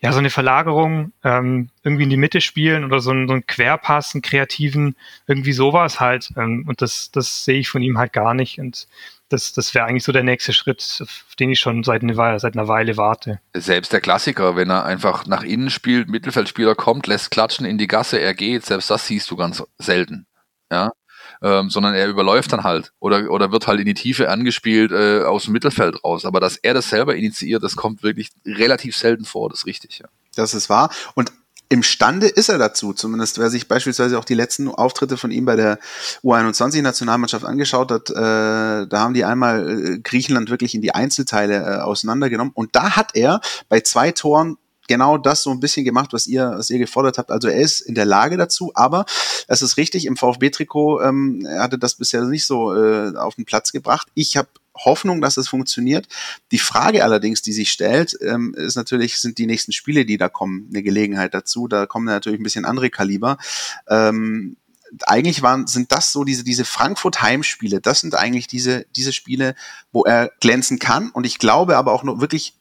ja, so eine Verlagerung ähm, irgendwie in die Mitte spielen oder so ein, so ein Querpass, einen kreativen, irgendwie sowas halt. Ähm, und das, das sehe ich von ihm halt gar nicht. Und das, das wäre eigentlich so der nächste Schritt, auf den ich schon seit, eine Weile, seit einer Weile warte. Selbst der Klassiker, wenn er einfach nach innen spielt, Mittelfeldspieler kommt, lässt klatschen in die Gasse, er geht, selbst das siehst du ganz selten. Ja, ähm, sondern er überläuft dann halt oder, oder wird halt in die Tiefe angespielt äh, aus dem Mittelfeld raus. Aber dass er das selber initiiert, das kommt wirklich relativ selten vor, das ist richtig, ja. Das ist wahr. Und imstande ist er dazu, zumindest wer sich beispielsweise auch die letzten Auftritte von ihm bei der U21-Nationalmannschaft angeschaut hat, äh, da haben die einmal äh, Griechenland wirklich in die Einzelteile äh, auseinandergenommen und da hat er bei zwei Toren genau das so ein bisschen gemacht, was ihr, was ihr gefordert habt. Also er ist in der Lage dazu, aber es ist richtig, im VfB-Trikot ähm, er hatte das bisher nicht so äh, auf den Platz gebracht. Ich habe Hoffnung, dass es funktioniert. Die Frage allerdings, die sich stellt, ähm, ist natürlich, sind die nächsten Spiele, die da kommen, eine Gelegenheit dazu. Da kommen natürlich ein bisschen andere Kaliber. Ähm, eigentlich waren, sind das so diese, diese Frankfurt-Heimspiele, das sind eigentlich diese, diese Spiele, wo er glänzen kann. Und ich glaube aber auch noch wirklich,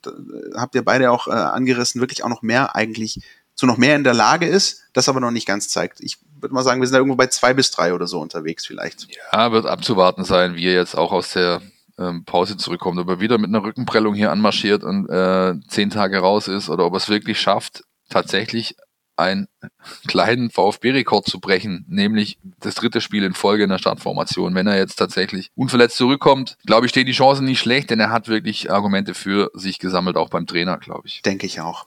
habt ihr beide auch äh, angerissen, wirklich auch noch mehr eigentlich, zu noch mehr in der Lage ist, das aber noch nicht ganz zeigt. Ich würde mal sagen, wir sind da irgendwo bei zwei bis drei oder so unterwegs vielleicht. Ja, wird abzuwarten sein, wie er jetzt auch aus der ähm, Pause zurückkommt, ob er wieder mit einer Rückenprellung hier anmarschiert und äh, zehn Tage raus ist oder ob er es wirklich schafft, tatsächlich einen kleinen VfB-Rekord zu brechen, nämlich das dritte Spiel in Folge in der Startformation. Wenn er jetzt tatsächlich unverletzt zurückkommt, glaube ich, stehen die Chancen nicht schlecht, denn er hat wirklich Argumente für sich gesammelt, auch beim Trainer, glaube ich. Denke ich auch.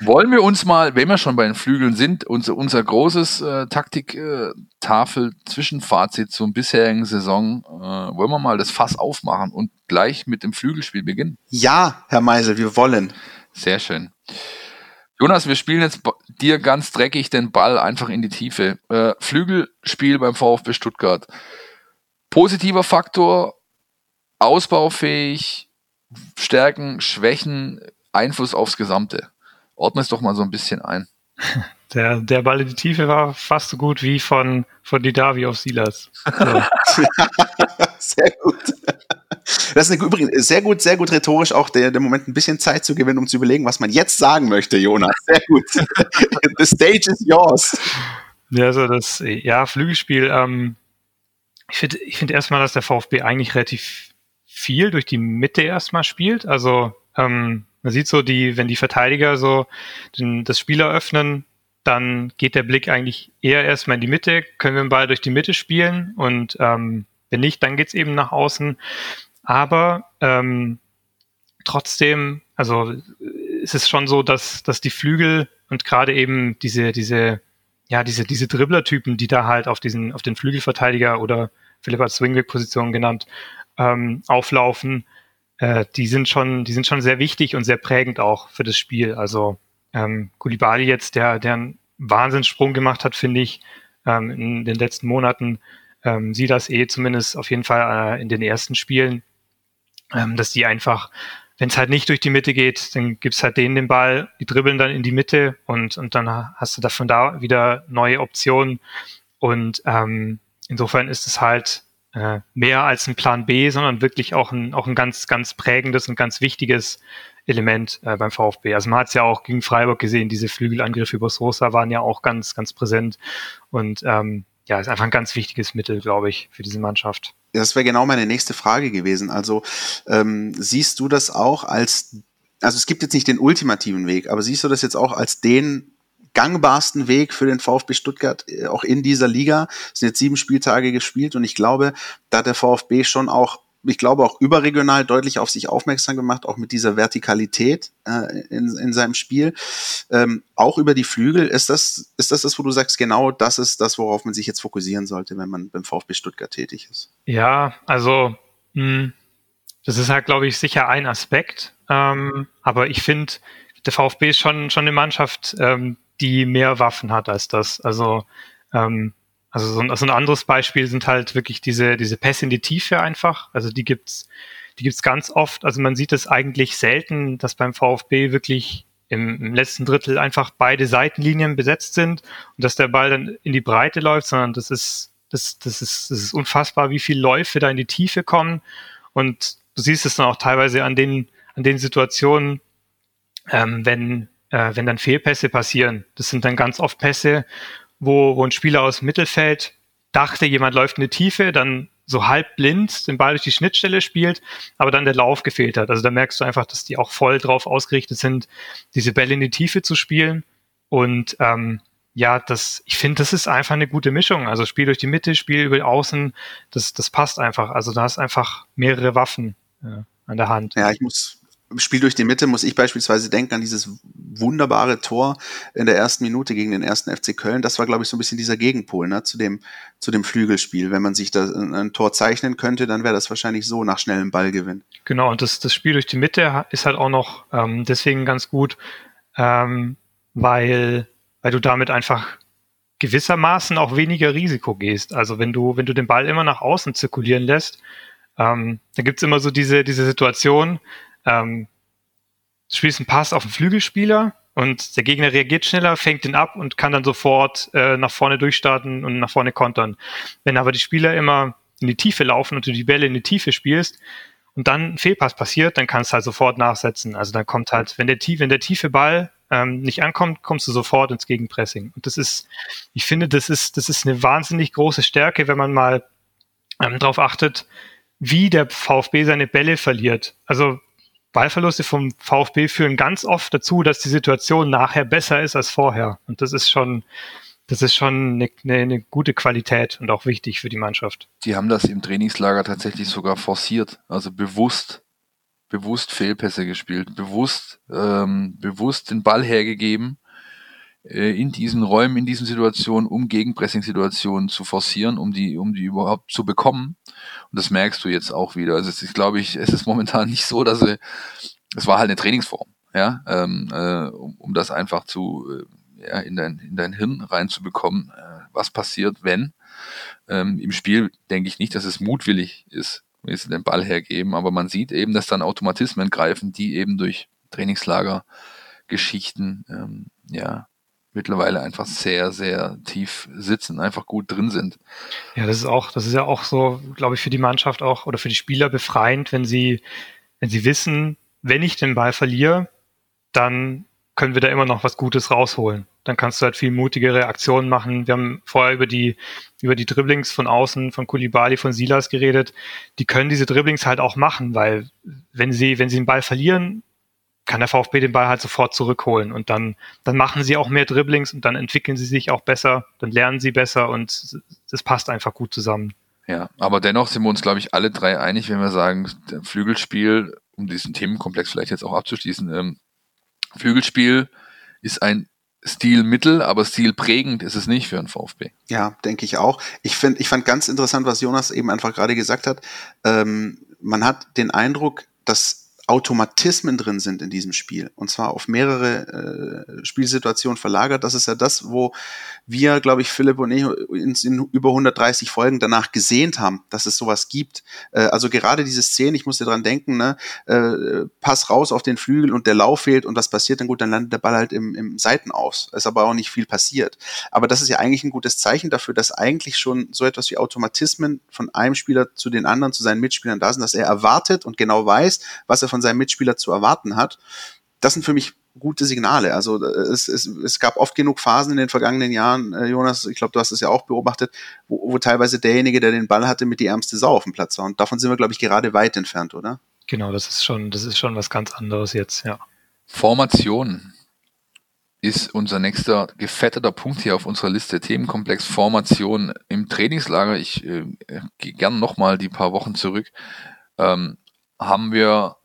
Wollen wir uns mal, wenn wir schon bei den Flügeln sind, unser, unser großes äh, Taktiktafel Zwischenfazit zum bisherigen Saison, äh, wollen wir mal das Fass aufmachen und gleich mit dem Flügelspiel beginnen? Ja, Herr Meisel, wir wollen. Sehr schön. Jonas, wir spielen jetzt dir ganz dreckig den Ball einfach in die Tiefe. Äh, Flügelspiel beim VfB Stuttgart. Positiver Faktor, ausbaufähig, Stärken, Schwächen, Einfluss aufs Gesamte. Ordne es doch mal so ein bisschen ein. Der, der Ball in die Tiefe war fast so gut wie von, von Didavi auf Silas. So. Sehr gut. Das ist übrigens sehr gut, sehr gut rhetorisch auch der, der Moment ein bisschen Zeit zu gewinnen, um zu überlegen, was man jetzt sagen möchte, Jonas. Sehr gut. The stage is yours. Ja, also das, ja, Flügelspiel, ähm, ich finde ich finde erstmal, dass der VfB eigentlich relativ viel durch die Mitte erstmal spielt. Also ähm, man sieht so, die, wenn die Verteidiger so den, das Spiel eröffnen, dann geht der Blick eigentlich eher erstmal in die Mitte, können wir den Ball durch die Mitte spielen und ähm, wenn nicht, dann geht's eben nach außen. Aber ähm, trotzdem, also ist es schon so, dass, dass die Flügel und gerade eben diese, diese, ja, diese, diese Dribbler-Typen, die da halt auf diesen, auf den Flügelverteidiger oder Philipp hat Swingback-Position genannt, ähm, auflaufen, äh, die sind schon, die sind schon sehr wichtig und sehr prägend auch für das Spiel. Also ähm, Kulibali jetzt, der, der einen Wahnsinnssprung gemacht hat, finde ich, ähm, in den letzten Monaten, ähm, sie das eh zumindest auf jeden Fall äh, in den ersten Spielen ähm, dass die einfach, wenn es halt nicht durch die Mitte geht, dann gibt's halt denen den Ball, die dribbeln dann in die Mitte und, und dann hast du davon da wieder neue Optionen. Und ähm, insofern ist es halt äh, mehr als ein Plan B, sondern wirklich auch ein, auch ein ganz, ganz prägendes und ganz wichtiges Element äh, beim VfB. Also man hat es ja auch gegen Freiburg gesehen, diese Flügelangriffe über Sosa waren ja auch ganz, ganz präsent. Und ähm, ja, ist einfach ein ganz wichtiges Mittel, glaube ich, für diese Mannschaft. Das wäre genau meine nächste Frage gewesen. Also ähm, siehst du das auch als, also es gibt jetzt nicht den ultimativen Weg, aber siehst du das jetzt auch als den gangbarsten Weg für den VfB Stuttgart, äh, auch in dieser Liga? Es sind jetzt sieben Spieltage gespielt und ich glaube, da hat der VfB schon auch ich glaube, auch überregional deutlich auf sich aufmerksam gemacht, auch mit dieser Vertikalität äh, in, in seinem Spiel. Ähm, auch über die Flügel, ist das, ist das das, wo du sagst, genau das ist das, worauf man sich jetzt fokussieren sollte, wenn man beim VfB Stuttgart tätig ist? Ja, also mh, hm, das ist halt, glaube ich, sicher ein Aspekt. Ähm, aber ich finde, der VfB ist schon, schon eine Mannschaft, ähm, die mehr Waffen hat als das. Also ähm, also so ein, so ein anderes Beispiel sind halt wirklich diese, diese Pässe in die Tiefe einfach. Also die gibt's, die gibt's ganz oft. Also man sieht es eigentlich selten, dass beim VfB wirklich im, im letzten Drittel einfach beide Seitenlinien besetzt sind und dass der Ball dann in die Breite läuft, sondern das ist, das, das ist, das ist unfassbar, wie viele Läufe da in die Tiefe kommen. Und du siehst es dann auch teilweise an den, an den Situationen, ähm, wenn, äh, wenn dann Fehlpässe passieren. Das sind dann ganz oft Pässe, wo, wo ein Spieler aus dem Mittelfeld dachte, jemand läuft in die Tiefe, dann so halb blind den Ball durch die Schnittstelle spielt, aber dann der Lauf gefehlt hat. Also da merkst du einfach, dass die auch voll drauf ausgerichtet sind, diese Bälle in die Tiefe zu spielen. Und ähm, ja, das, ich finde, das ist einfach eine gute Mischung. Also Spiel durch die Mitte, Spiel über Außen, das, das passt einfach. Also da hast einfach mehrere Waffen ja, an der Hand. Ja, ich muss, Spiel durch die Mitte muss ich beispielsweise denken an dieses wunderbare Tor in der ersten Minute gegen den ersten FC Köln. Das war, glaube ich, so ein bisschen dieser Gegenpol ne, zu, dem, zu dem Flügelspiel. Wenn man sich da ein Tor zeichnen könnte, dann wäre das wahrscheinlich so nach schnellem Ballgewinn. Genau, und das, das Spiel durch die Mitte ist halt auch noch ähm, deswegen ganz gut, ähm, weil, weil du damit einfach gewissermaßen auch weniger Risiko gehst. Also wenn du, wenn du den Ball immer nach außen zirkulieren lässt, ähm, dann gibt's immer so diese, diese Situation, ähm, du spielst einen Pass auf den Flügelspieler und der Gegner reagiert schneller, fängt den ab und kann dann sofort äh, nach vorne durchstarten und nach vorne kontern. Wenn aber die Spieler immer in die Tiefe laufen und du die Bälle in die Tiefe spielst und dann ein Fehlpass passiert, dann kannst du halt sofort nachsetzen. Also dann kommt halt, wenn der, wenn der tiefe Ball ähm, nicht ankommt, kommst du sofort ins Gegenpressing. Und das ist, ich finde, das ist, das ist eine wahnsinnig große Stärke, wenn man mal ähm, darauf achtet, wie der VfB seine Bälle verliert. Also Ballverluste vom VfB führen ganz oft dazu, dass die Situation nachher besser ist als vorher. Und das ist schon, das ist schon eine, eine, eine, gute Qualität und auch wichtig für die Mannschaft. Die haben das im Trainingslager tatsächlich sogar forciert, also bewusst, bewusst Fehlpässe gespielt, bewusst, ähm, bewusst den Ball hergegeben in diesen Räumen, in diesen Situationen, um Gegenpressing-Situationen zu forcieren, um die, um die überhaupt zu bekommen. Und das merkst du jetzt auch wieder. Also es ist, glaube ich, es ist momentan nicht so, dass sie, es war halt eine Trainingsform, ja, ähm, äh, um, um das einfach zu, äh, ja, in dein, in dein Hirn reinzubekommen, äh, was passiert, wenn. Ähm, Im Spiel denke ich nicht, dass es mutwillig ist, wenn sie den Ball hergeben, aber man sieht eben, dass dann Automatismen greifen, die eben durch Trainingslager Geschichten ähm, ja mittlerweile einfach sehr, sehr tief sitzen, einfach gut drin sind. Ja, das ist auch, das ist ja auch so, glaube ich, für die Mannschaft auch oder für die Spieler befreiend, wenn sie, wenn sie wissen, wenn ich den Ball verliere, dann können wir da immer noch was Gutes rausholen. Dann kannst du halt viel mutigere Aktionen machen. Wir haben vorher über die, über die Dribblings von außen, von Kulibali, von Silas geredet. Die können diese Dribblings halt auch machen, weil wenn sie, wenn sie den Ball verlieren, kann der VfB den Ball halt sofort zurückholen und dann, dann machen sie auch mehr Dribblings und dann entwickeln sie sich auch besser, dann lernen sie besser und das passt einfach gut zusammen. Ja, aber dennoch sind wir uns, glaube ich, alle drei einig, wenn wir sagen, Flügelspiel, um diesen Themenkomplex vielleicht jetzt auch abzuschließen, ähm, Flügelspiel ist ein Stilmittel, aber stilprägend ist es nicht für einen VfB. Ja, denke ich auch. Ich finde, ich fand ganz interessant, was Jonas eben einfach gerade gesagt hat. Ähm, man hat den Eindruck, dass Automatismen drin sind in diesem Spiel und zwar auf mehrere äh, Spielsituationen verlagert. Das ist ja das, wo wir, glaube ich, Philipp und ich in, in, über 130 Folgen danach gesehnt haben, dass es sowas gibt. Äh, also gerade diese Szene, ich musste dran denken, ne, äh, Pass raus auf den Flügel und der Lauf fehlt und was passiert dann gut, dann landet der Ball halt im, im Seitenaus. Ist aber auch nicht viel passiert. Aber das ist ja eigentlich ein gutes Zeichen dafür, dass eigentlich schon so etwas wie Automatismen von einem Spieler zu den anderen, zu seinen Mitspielern da sind, dass er erwartet und genau weiß, was er von von seinem Mitspieler zu erwarten hat. Das sind für mich gute Signale. Also äh, es, es, es gab oft genug Phasen in den vergangenen Jahren, äh, Jonas, ich glaube, du hast es ja auch beobachtet, wo, wo teilweise derjenige, der den Ball hatte, mit die ärmste Sau auf dem Platz war. Und davon sind wir, glaube ich, gerade weit entfernt, oder? Genau, das ist schon, das ist schon was ganz anderes jetzt, ja. Formation ist unser nächster gefetteter Punkt hier auf unserer Liste. Themenkomplex Formation im Trainingslager. Ich äh, gehe gerne nochmal die paar Wochen zurück. Ähm, haben wir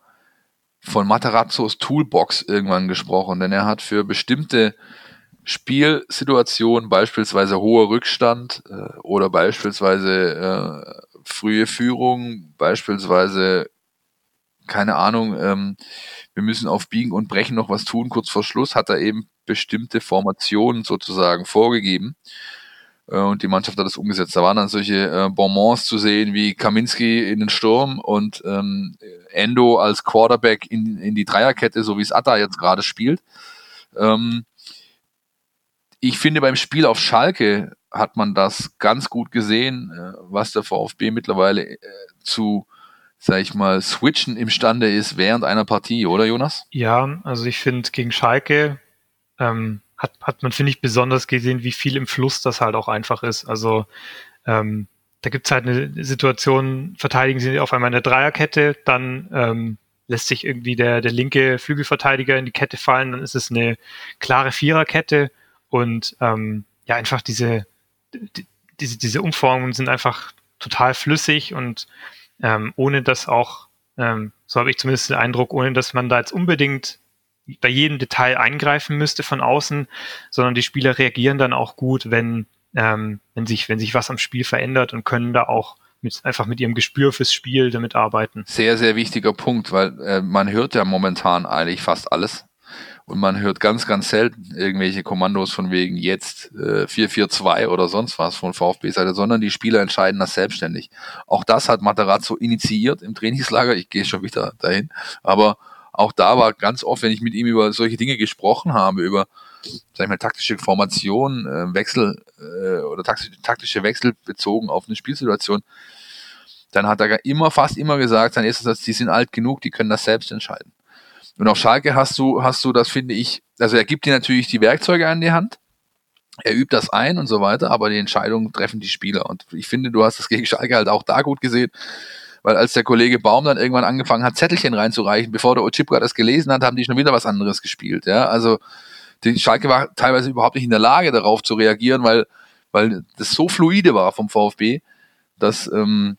von Materazzos Toolbox irgendwann gesprochen, denn er hat für bestimmte Spielsituationen, beispielsweise hoher Rückstand äh, oder beispielsweise äh, frühe Führung, beispielsweise, keine Ahnung, ähm, wir müssen auf Biegen und Brechen noch was tun, kurz vor Schluss, hat er eben bestimmte Formationen sozusagen vorgegeben. Äh, und die Mannschaft hat das umgesetzt. Da waren dann solche äh, Bonbons zu sehen wie Kaminski in den Sturm und ähm, Endo als Quarterback in, in die Dreierkette, so wie es Atta jetzt gerade spielt. Ähm, ich finde, beim Spiel auf Schalke hat man das ganz gut gesehen, äh, was der VfB mittlerweile äh, zu, sag ich mal, switchen imstande ist während einer Partie, oder Jonas? Ja, also ich finde gegen Schalke ähm, hat, hat man, finde ich, besonders gesehen, wie viel im Fluss das halt auch einfach ist. Also ähm, da gibt's halt eine Situation, verteidigen sie auf einmal eine Dreierkette, dann ähm, lässt sich irgendwie der, der linke Flügelverteidiger in die Kette fallen, dann ist es eine klare Viererkette und ähm, ja, einfach diese, die, diese, diese Umformungen sind einfach total flüssig und ähm, ohne dass auch, ähm, so habe ich zumindest den Eindruck, ohne dass man da jetzt unbedingt bei jedem Detail eingreifen müsste von außen, sondern die Spieler reagieren dann auch gut, wenn, ähm, wenn, sich, wenn sich was am Spiel verändert und können da auch mit, einfach mit ihrem Gespür fürs Spiel damit arbeiten. Sehr, sehr wichtiger Punkt, weil äh, man hört ja momentan eigentlich fast alles. Und man hört ganz, ganz selten irgendwelche Kommandos von wegen jetzt äh, 4-4-2 oder sonst was von VfB-Seite, sondern die Spieler entscheiden das selbstständig. Auch das hat Materazzo initiiert im Trainingslager. Ich gehe schon wieder dahin. Aber auch da war ganz oft, wenn ich mit ihm über solche Dinge gesprochen habe, über sag ich mal, taktische Formation, äh, Wechsel äh, oder taktische, taktische Wechsel bezogen auf eine Spielsituation, dann hat er immer, fast immer gesagt, sein erster Satz, die sind alt genug, die können das selbst entscheiden. Und auf Schalke hast du, hast du, das finde ich, also er gibt dir natürlich die Werkzeuge an die Hand, er übt das ein und so weiter, aber die Entscheidungen treffen die Spieler. Und ich finde, du hast das gegen Schalke halt auch da gut gesehen weil als der Kollege Baum dann irgendwann angefangen hat, Zettelchen reinzureichen, bevor der Ochipka das gelesen hat, haben die schon wieder was anderes gespielt. Ja, also die Schalke war teilweise überhaupt nicht in der Lage, darauf zu reagieren, weil, weil das so fluide war vom VfB, dass ähm,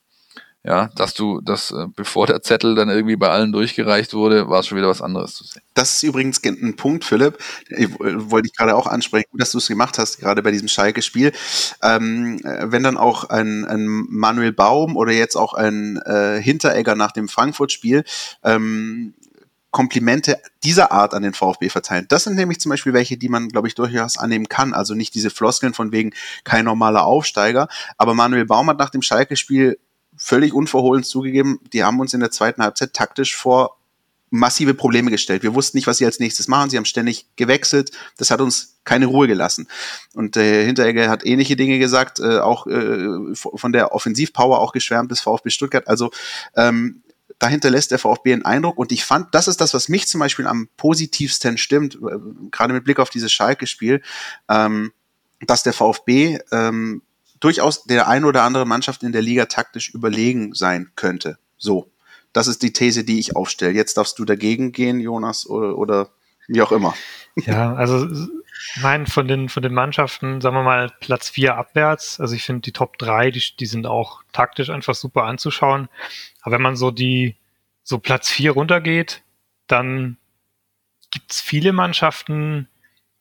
ja, dass du, dass äh, bevor der Zettel dann irgendwie bei allen durchgereicht wurde, war es schon wieder was anderes zu sehen. Das ist übrigens ein Punkt, Philipp, ich, wollte ich gerade auch ansprechen, dass du es gemacht hast, gerade bei diesem Schalke-Spiel. Ähm, wenn dann auch ein, ein Manuel Baum oder jetzt auch ein äh, Hinteregger nach dem Frankfurt-Spiel ähm, Komplimente dieser Art an den VfB verteilen. Das sind nämlich zum Beispiel welche, die man, glaube ich, durchaus annehmen kann. Also nicht diese Floskeln von wegen kein normaler Aufsteiger. Aber Manuel Baum hat nach dem Schalke-Spiel völlig unverhohlen zugegeben, die haben uns in der zweiten Halbzeit taktisch vor massive Probleme gestellt. Wir wussten nicht, was sie als nächstes machen. Sie haben ständig gewechselt. Das hat uns keine Ruhe gelassen. Und äh, Hinteregger hat ähnliche Dinge gesagt, äh, auch äh, von der Offensivpower auch geschwärmt des VfB Stuttgart. Also ähm, dahinter lässt der VfB einen Eindruck. Und ich fand, das ist das, was mich zum Beispiel am positivsten stimmt, äh, gerade mit Blick auf dieses Schalke-Spiel, ähm, dass der VfB ähm, durchaus der ein oder andere Mannschaft in der Liga taktisch überlegen sein könnte. So. Das ist die These, die ich aufstelle. Jetzt darfst du dagegen gehen, Jonas, oder, oder wie auch immer. Ja, also nein, von den, von den Mannschaften, sagen wir mal, Platz vier abwärts. Also ich finde die Top drei, die, die sind auch taktisch einfach super anzuschauen. Aber wenn man so die, so Platz vier runtergeht, dann gibt's viele Mannschaften,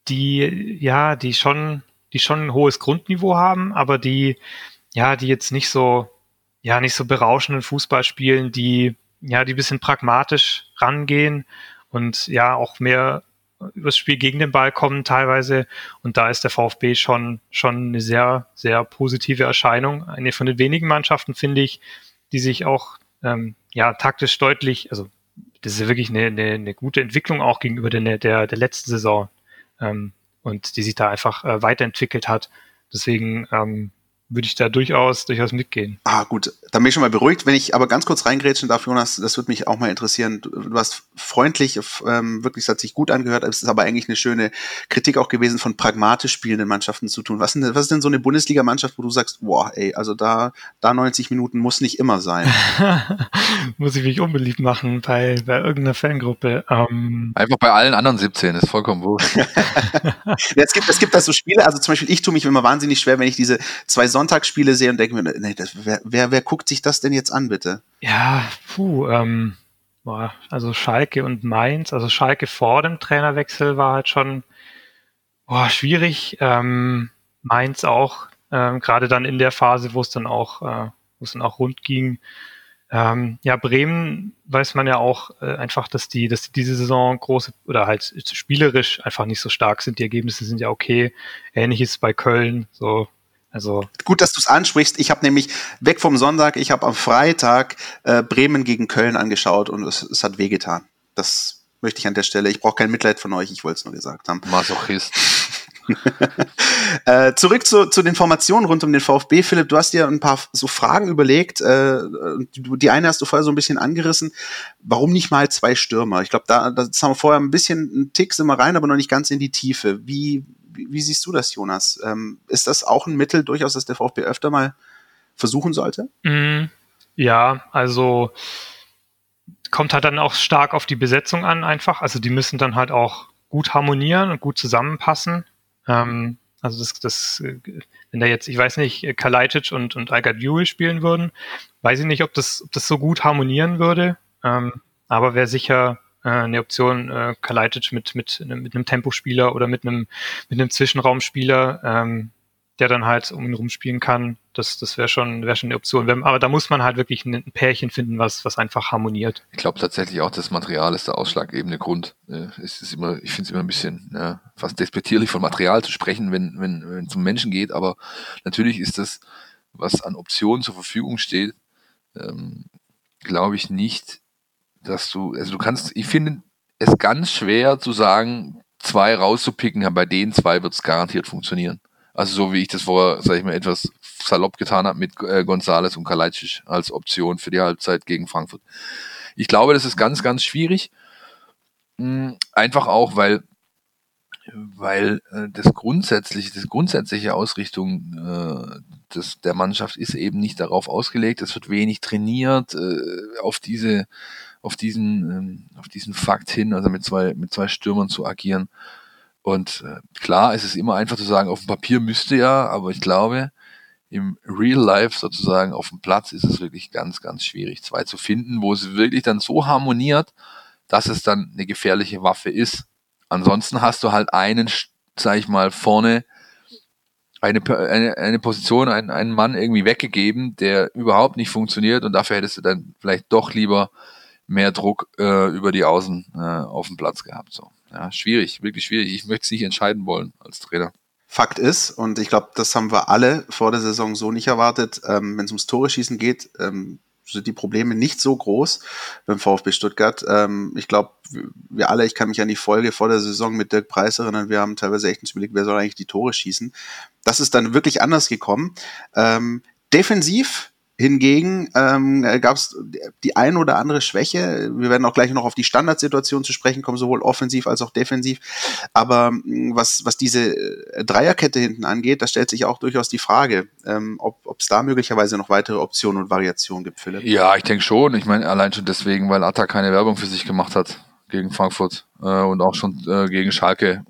die, ja, die schon die schon ein hohes Grundniveau haben, aber die, ja, die jetzt nicht so, ja, nicht so berauschenden Fußball spielen, die, ja, die bisschen pragmatisch rangehen und ja, auch mehr übers Spiel gegen den Ball kommen teilweise. Und da ist der VfB schon, schon eine sehr, sehr positive Erscheinung. Eine von den wenigen Mannschaften, finde ich, die sich auch, ähm, ja, taktisch deutlich, also, das ist ja wirklich eine, eine, eine gute Entwicklung auch gegenüber der, der, der letzten Saison. Ähm, und die sich da einfach äh, weiterentwickelt hat. Deswegen ähm, würde ich da durchaus, durchaus mitgehen. Ah, gut. Dann bin ich schon mal beruhigt. Wenn ich aber ganz kurz reingrätschen darf, Jonas, das würde mich auch mal interessieren. Du, du hast freundlich, ähm, wirklich, es hat sich gut angehört. Es ist aber eigentlich eine schöne Kritik auch gewesen, von pragmatisch spielenden Mannschaften zu tun. Was, denn, was ist denn so eine Bundesligamannschaft, wo du sagst, boah, ey, also da, da 90 Minuten muss nicht immer sein? muss ich mich unbeliebt machen bei, bei irgendeiner Fangruppe. Ähm Einfach bei allen anderen 17, ist vollkommen wurscht. ja, es gibt, es gibt da so Spiele, also zum Beispiel, ich tue mich immer wahnsinnig schwer, wenn ich diese zwei Sonntag Sonntagsspiele sehe und denke mir, nee, das, wer, wer, wer guckt sich das denn jetzt an, bitte? Ja, puh, ähm, boah, also Schalke und Mainz, also Schalke vor dem Trainerwechsel war halt schon boah, schwierig. Ähm, Mainz auch, ähm, gerade dann in der Phase, wo es dann auch, äh, wo es dann auch rund ging. Ähm, ja, Bremen weiß man ja auch äh, einfach, dass die, dass die diese Saison große oder halt spielerisch einfach nicht so stark sind. Die Ergebnisse sind ja okay. Ähnliches bei Köln. So also gut, dass du es ansprichst. Ich habe nämlich weg vom Sonntag, ich habe am Freitag äh, Bremen gegen Köln angeschaut und es, es hat wehgetan. Das möchte ich an der Stelle. Ich brauche kein Mitleid von euch, ich wollte es nur gesagt haben. Masochist. äh, zurück zu, zu den Formationen rund um den VfB. Philipp, du hast dir ein paar so Fragen überlegt. Äh, die eine hast du vorher so ein bisschen angerissen. Warum nicht mal zwei Stürmer? Ich glaube, da das haben wir vorher ein bisschen einen Tick sind wir rein, aber noch nicht ganz in die Tiefe. Wie, wie, siehst du das, Jonas? Ähm, ist das auch ein Mittel durchaus, das der VfB öfter mal versuchen sollte? Mm, ja, also kommt halt dann auch stark auf die Besetzung an einfach. Also die müssen dann halt auch gut harmonieren und gut zusammenpassen. Ähm, also das, das, wenn da jetzt, ich weiß nicht, Kalajdzic und, und Algard spielen würden, weiß ich nicht, ob das, ob das so gut harmonieren würde. Ähm, aber wäre sicher äh, eine Option, äh, Kalajdzic mit, mit, mit einem Tempospieler oder mit einem, mit einem Zwischenraumspieler, ähm, der dann halt um ihn rumspielen kann. Das, das wäre schon, wäre schon eine Option. Aber da muss man halt wirklich ein Pärchen finden, was, was einfach harmoniert. Ich glaube tatsächlich auch, das Material ist der ausschlaggebende Grund. Äh, es ist immer, ich finde es immer ein bisschen ja, fast despektierlich von Material zu sprechen, wenn, wenn, wenn es um Menschen geht. Aber natürlich ist das, was an Optionen zur Verfügung steht, ähm, glaube ich nicht dass du, also du kannst, ich finde es ganz schwer zu sagen, zwei rauszupicken, bei den zwei wird es garantiert funktionieren. Also so wie ich das vorher, sag ich mal, etwas salopp getan habe mit äh, Gonzales und Kalajdzic als Option für die Halbzeit gegen Frankfurt. Ich glaube, das ist ganz, ganz schwierig. Hm, einfach auch, weil weil äh, das grundsätzliche, das grundsätzliche Ausrichtung äh, des, der Mannschaft ist eben nicht darauf ausgelegt. Es wird wenig trainiert äh, auf diese, auf diesen, ähm, auf diesen Fakt hin, also mit zwei, mit zwei Stürmern zu agieren. Und äh, klar, es ist immer einfach zu sagen, auf dem Papier müsste ja, aber ich glaube, im Real Life sozusagen auf dem Platz ist es wirklich ganz, ganz schwierig, zwei zu finden, wo es wirklich dann so harmoniert, dass es dann eine gefährliche Waffe ist. Ansonsten hast du halt einen, sag ich mal, vorne eine, eine, eine Position, einen, einen Mann irgendwie weggegeben, der überhaupt nicht funktioniert und dafür hättest du dann vielleicht doch lieber mehr Druck äh, über die Außen äh, auf dem Platz gehabt. So. Ja, schwierig, wirklich schwierig. Ich möchte es nicht entscheiden wollen als Trainer. Fakt ist, und ich glaube, das haben wir alle vor der Saison so nicht erwartet, ähm, wenn es ums Tore schießen geht, ähm, sind die Probleme nicht so groß beim VfB Stuttgart. Ähm, ich glaube, wir alle, ich kann mich an die Folge vor der Saison mit Dirk Preis erinnern, wir haben teilweise echt überlegt, wer soll eigentlich die Tore schießen. Das ist dann wirklich anders gekommen. Ähm, defensiv Hingegen ähm, gab es die ein oder andere Schwäche. Wir werden auch gleich noch auf die Standardsituation zu sprechen kommen, sowohl offensiv als auch defensiv. Aber hm, was, was diese äh, Dreierkette hinten angeht, da stellt sich auch durchaus die Frage, ähm, ob es da möglicherweise noch weitere Optionen und Variationen gibt, Philipp. Ja, ich denke schon. Ich meine, allein schon deswegen, weil Atta keine Werbung für sich gemacht hat gegen Frankfurt äh, und auch schon äh, gegen Schalke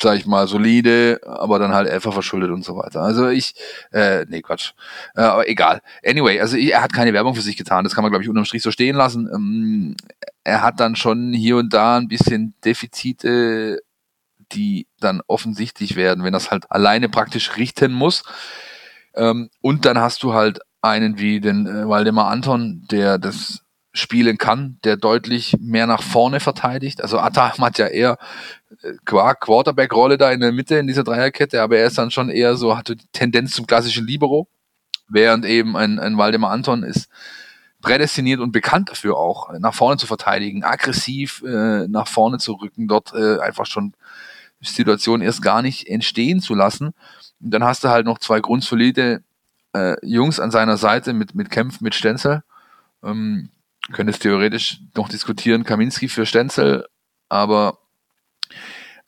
sag ich mal, solide, aber dann halt einfach verschuldet und so weiter. Also ich, äh, nee, Quatsch. Äh, aber egal. Anyway, also er hat keine Werbung für sich getan. Das kann man, glaube ich, unterm Strich so stehen lassen. Ähm, er hat dann schon hier und da ein bisschen Defizite, die dann offensichtlich werden, wenn das halt alleine praktisch richten muss. Ähm, und dann hast du halt einen wie den äh, Waldemar Anton, der das spielen kann, der deutlich mehr nach vorne verteidigt. Also Atta hat ja eher Quarterback-Rolle da in der Mitte in dieser Dreierkette, aber er ist dann schon eher so, hat die Tendenz zum klassischen Libero, während eben ein, ein Waldemar Anton ist prädestiniert und bekannt dafür auch, nach vorne zu verteidigen, aggressiv äh, nach vorne zu rücken, dort äh, einfach schon Situationen erst gar nicht entstehen zu lassen. Und dann hast du halt noch zwei grundsolide äh, Jungs an seiner Seite mit, mit Kempf, mit Stenzel. Ähm, könntest theoretisch noch diskutieren, Kaminski für Stenzel, aber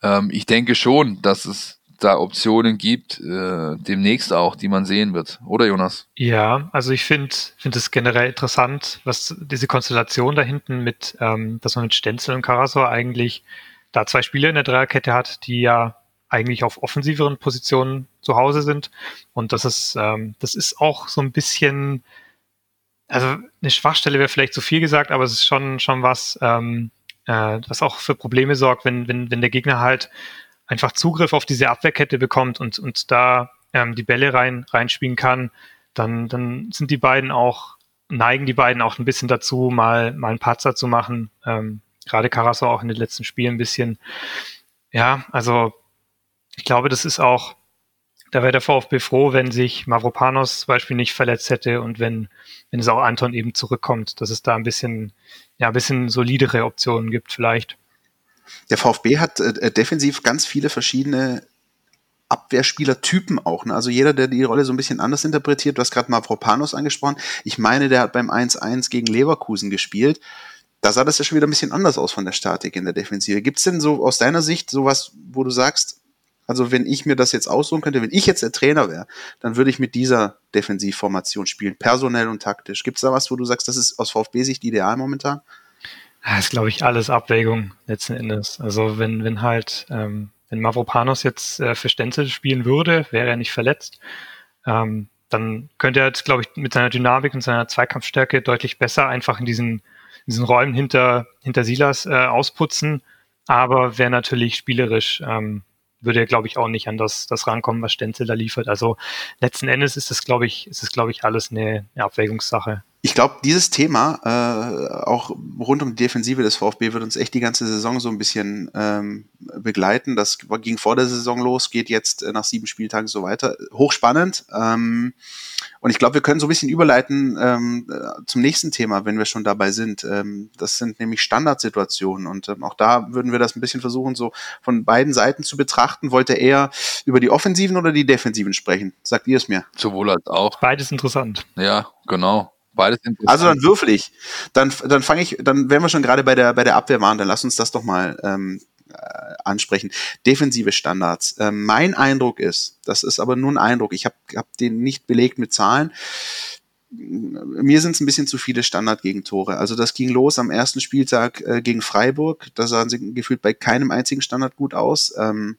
ähm, ich denke schon, dass es da Optionen gibt, äh, demnächst auch, die man sehen wird. Oder Jonas? Ja, also ich finde finde es generell interessant, was diese Konstellation da hinten mit, ähm, dass man mit Stenzel und Karasor eigentlich da zwei Spieler in der Dreierkette hat, die ja eigentlich auf offensiveren Positionen zu Hause sind. Und das ist, ähm, das ist auch so ein bisschen also eine Schwachstelle wäre vielleicht zu viel gesagt, aber es ist schon, schon was, ähm, äh, was auch für Probleme sorgt, wenn, wenn, wenn der Gegner halt einfach Zugriff auf diese Abwehrkette bekommt und, und da ähm, die Bälle rein, reinspielen kann, dann, dann sind die beiden auch, neigen die beiden auch ein bisschen dazu, mal, mal einen Patzer zu machen. Ähm, gerade Carasso auch in den letzten Spielen ein bisschen. Ja, also ich glaube, das ist auch, da wäre der VfB froh, wenn sich Mavropanos zum Beispiel nicht verletzt hätte und wenn, wenn es auch Anton eben zurückkommt, dass es da ein bisschen, ja, ein bisschen solidere Optionen gibt vielleicht. Der VfB hat äh, äh, defensiv ganz viele verschiedene Abwehrspielertypen auch. Ne? Also jeder, der die Rolle so ein bisschen anders interpretiert, du hast gerade Mavropanos angesprochen. Ich meine, der hat beim 1-1 gegen Leverkusen gespielt. Da sah das ja schon wieder ein bisschen anders aus von der Statik in der Defensive. Gibt es denn so aus deiner Sicht sowas, wo du sagst, also wenn ich mir das jetzt aussuchen könnte, wenn ich jetzt der Trainer wäre, dann würde ich mit dieser Defensivformation spielen, personell und taktisch. Gibt es da was, wo du sagst, das ist aus VfB-Sicht ideal momentan? Das ist, glaube ich, alles Abwägung letzten Endes. Also wenn, wenn halt, ähm, wenn Mavropanos jetzt äh, für Stenzel spielen würde, wäre er nicht verletzt, ähm, dann könnte er jetzt, glaube ich, mit seiner Dynamik und seiner Zweikampfstärke deutlich besser einfach in diesen, in diesen Räumen hinter, hinter Silas äh, ausputzen, aber wäre natürlich spielerisch ähm, würde er, glaube ich, auch nicht an das, das rankommen, was Stenzel da liefert. Also letzten Endes ist es, glaube ich, ist es, glaube ich, alles eine, eine Abwägungssache. Ich glaube, dieses Thema, äh, auch rund um die Defensive des VfB, wird uns echt die ganze Saison so ein bisschen ähm, begleiten. Das ging vor der Saison los, geht jetzt äh, nach sieben Spieltagen so weiter. Hochspannend. Ähm, und ich glaube, wir können so ein bisschen überleiten ähm, äh, zum nächsten Thema, wenn wir schon dabei sind. Ähm, das sind nämlich Standardsituationen. Und ähm, auch da würden wir das ein bisschen versuchen, so von beiden Seiten zu betrachten. Wollte er eher über die Offensiven oder die Defensiven sprechen? Sagt ihr es mir? Sowohl als auch. Beides interessant. Ja, genau. Beides interessant. Also dann würfel ich. Dann, dann fange ich, dann wären wir schon gerade bei der, bei der Abwehr waren. Dann lass uns das doch mal ähm, äh, ansprechen. Defensive Standards. Äh, mein Eindruck ist, das ist aber nur ein Eindruck, ich habe hab den nicht belegt mit Zahlen, mir sind es ein bisschen zu viele Standardgegentore. Also das ging los am ersten Spieltag äh, gegen Freiburg. Da sahen sie gefühlt bei keinem einzigen Standard gut aus. Ähm,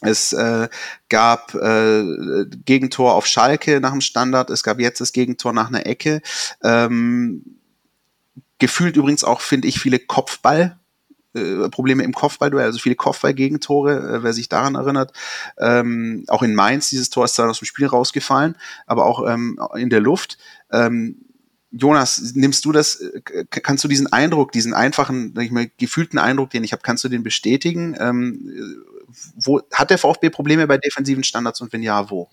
es äh, gab äh, Gegentor auf Schalke nach dem Standard. Es gab jetzt das Gegentor nach einer Ecke. Ähm, gefühlt übrigens auch, finde ich, viele Kopfball äh, Probleme im Kopfballduell, also viele Kopfballgegentore, äh, wer sich daran erinnert. Ähm, auch in Mainz, dieses Tor ist zwar aus dem Spiel rausgefallen, aber auch ähm, in der Luft. Ähm, Jonas, nimmst du das, äh, kannst du diesen Eindruck, diesen einfachen, sag ich mal, gefühlten Eindruck, den ich habe, kannst du den bestätigen? Ähm, wo hat der VfB Probleme bei defensiven Standards und wenn ja, wo?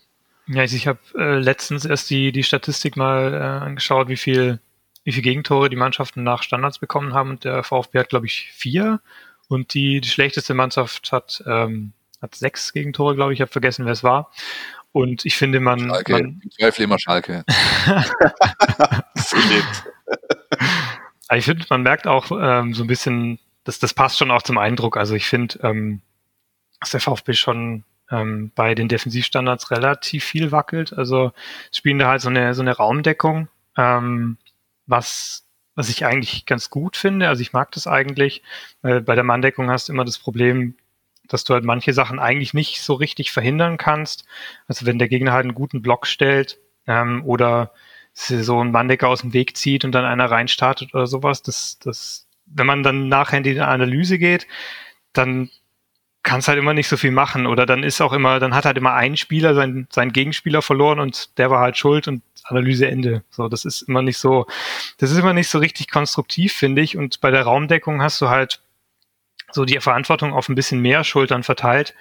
Ja, ich habe äh, letztens erst die, die Statistik mal äh, angeschaut, wie viel wie viele Gegentore die Mannschaften nach Standards bekommen haben. Und der VfB hat, glaube ich, vier. Und die, die schlechteste Mannschaft hat, ähm, hat sechs Gegentore, glaube ich. Ich habe vergessen, wer es war. Und ich finde, man. Schalke. man Ich zweifle immer Schalke. ich finde, man merkt auch ähm, so ein bisschen, das, das passt schon auch zum Eindruck. Also ich finde, ähm, dass der VfB schon ähm, bei den Defensivstandards relativ viel wackelt. Also spielen da halt so eine, so eine Raumdeckung. Ähm, was, was ich eigentlich ganz gut finde. Also ich mag das eigentlich. Weil bei der Manndeckung hast du immer das Problem, dass du halt manche Sachen eigentlich nicht so richtig verhindern kannst. Also wenn der Gegner halt einen guten Block stellt ähm, oder so einen Manndecker aus dem Weg zieht und dann einer reinstartet oder sowas, das, das, wenn man dann nachher in die Analyse geht, dann kannst halt immer nicht so viel machen oder dann ist auch immer, dann hat halt immer ein Spieler seinen, seinen Gegenspieler verloren und der war halt schuld und Analyse Ende. So, das ist immer nicht so, das ist immer nicht so richtig konstruktiv, finde ich. Und bei der Raumdeckung hast du halt so die Verantwortung auf ein bisschen mehr Schultern verteilt.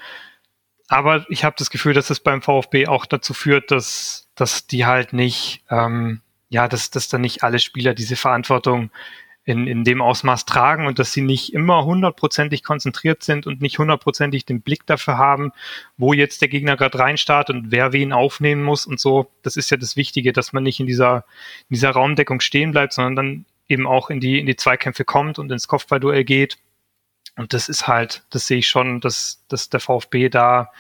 Aber ich habe das Gefühl, dass es beim VfB auch dazu führt, dass, dass die halt nicht, ähm, ja, dass, dass dann nicht alle Spieler diese Verantwortung in, in dem Ausmaß tragen und dass sie nicht immer hundertprozentig konzentriert sind und nicht hundertprozentig den Blick dafür haben, wo jetzt der Gegner gerade reinstartet und wer wen aufnehmen muss und so. Das ist ja das Wichtige, dass man nicht in dieser, in dieser Raumdeckung stehen bleibt, sondern dann eben auch in die, in die Zweikämpfe kommt und ins Kopfballduell geht. Und das ist halt, das sehe ich schon, dass, dass der VfB da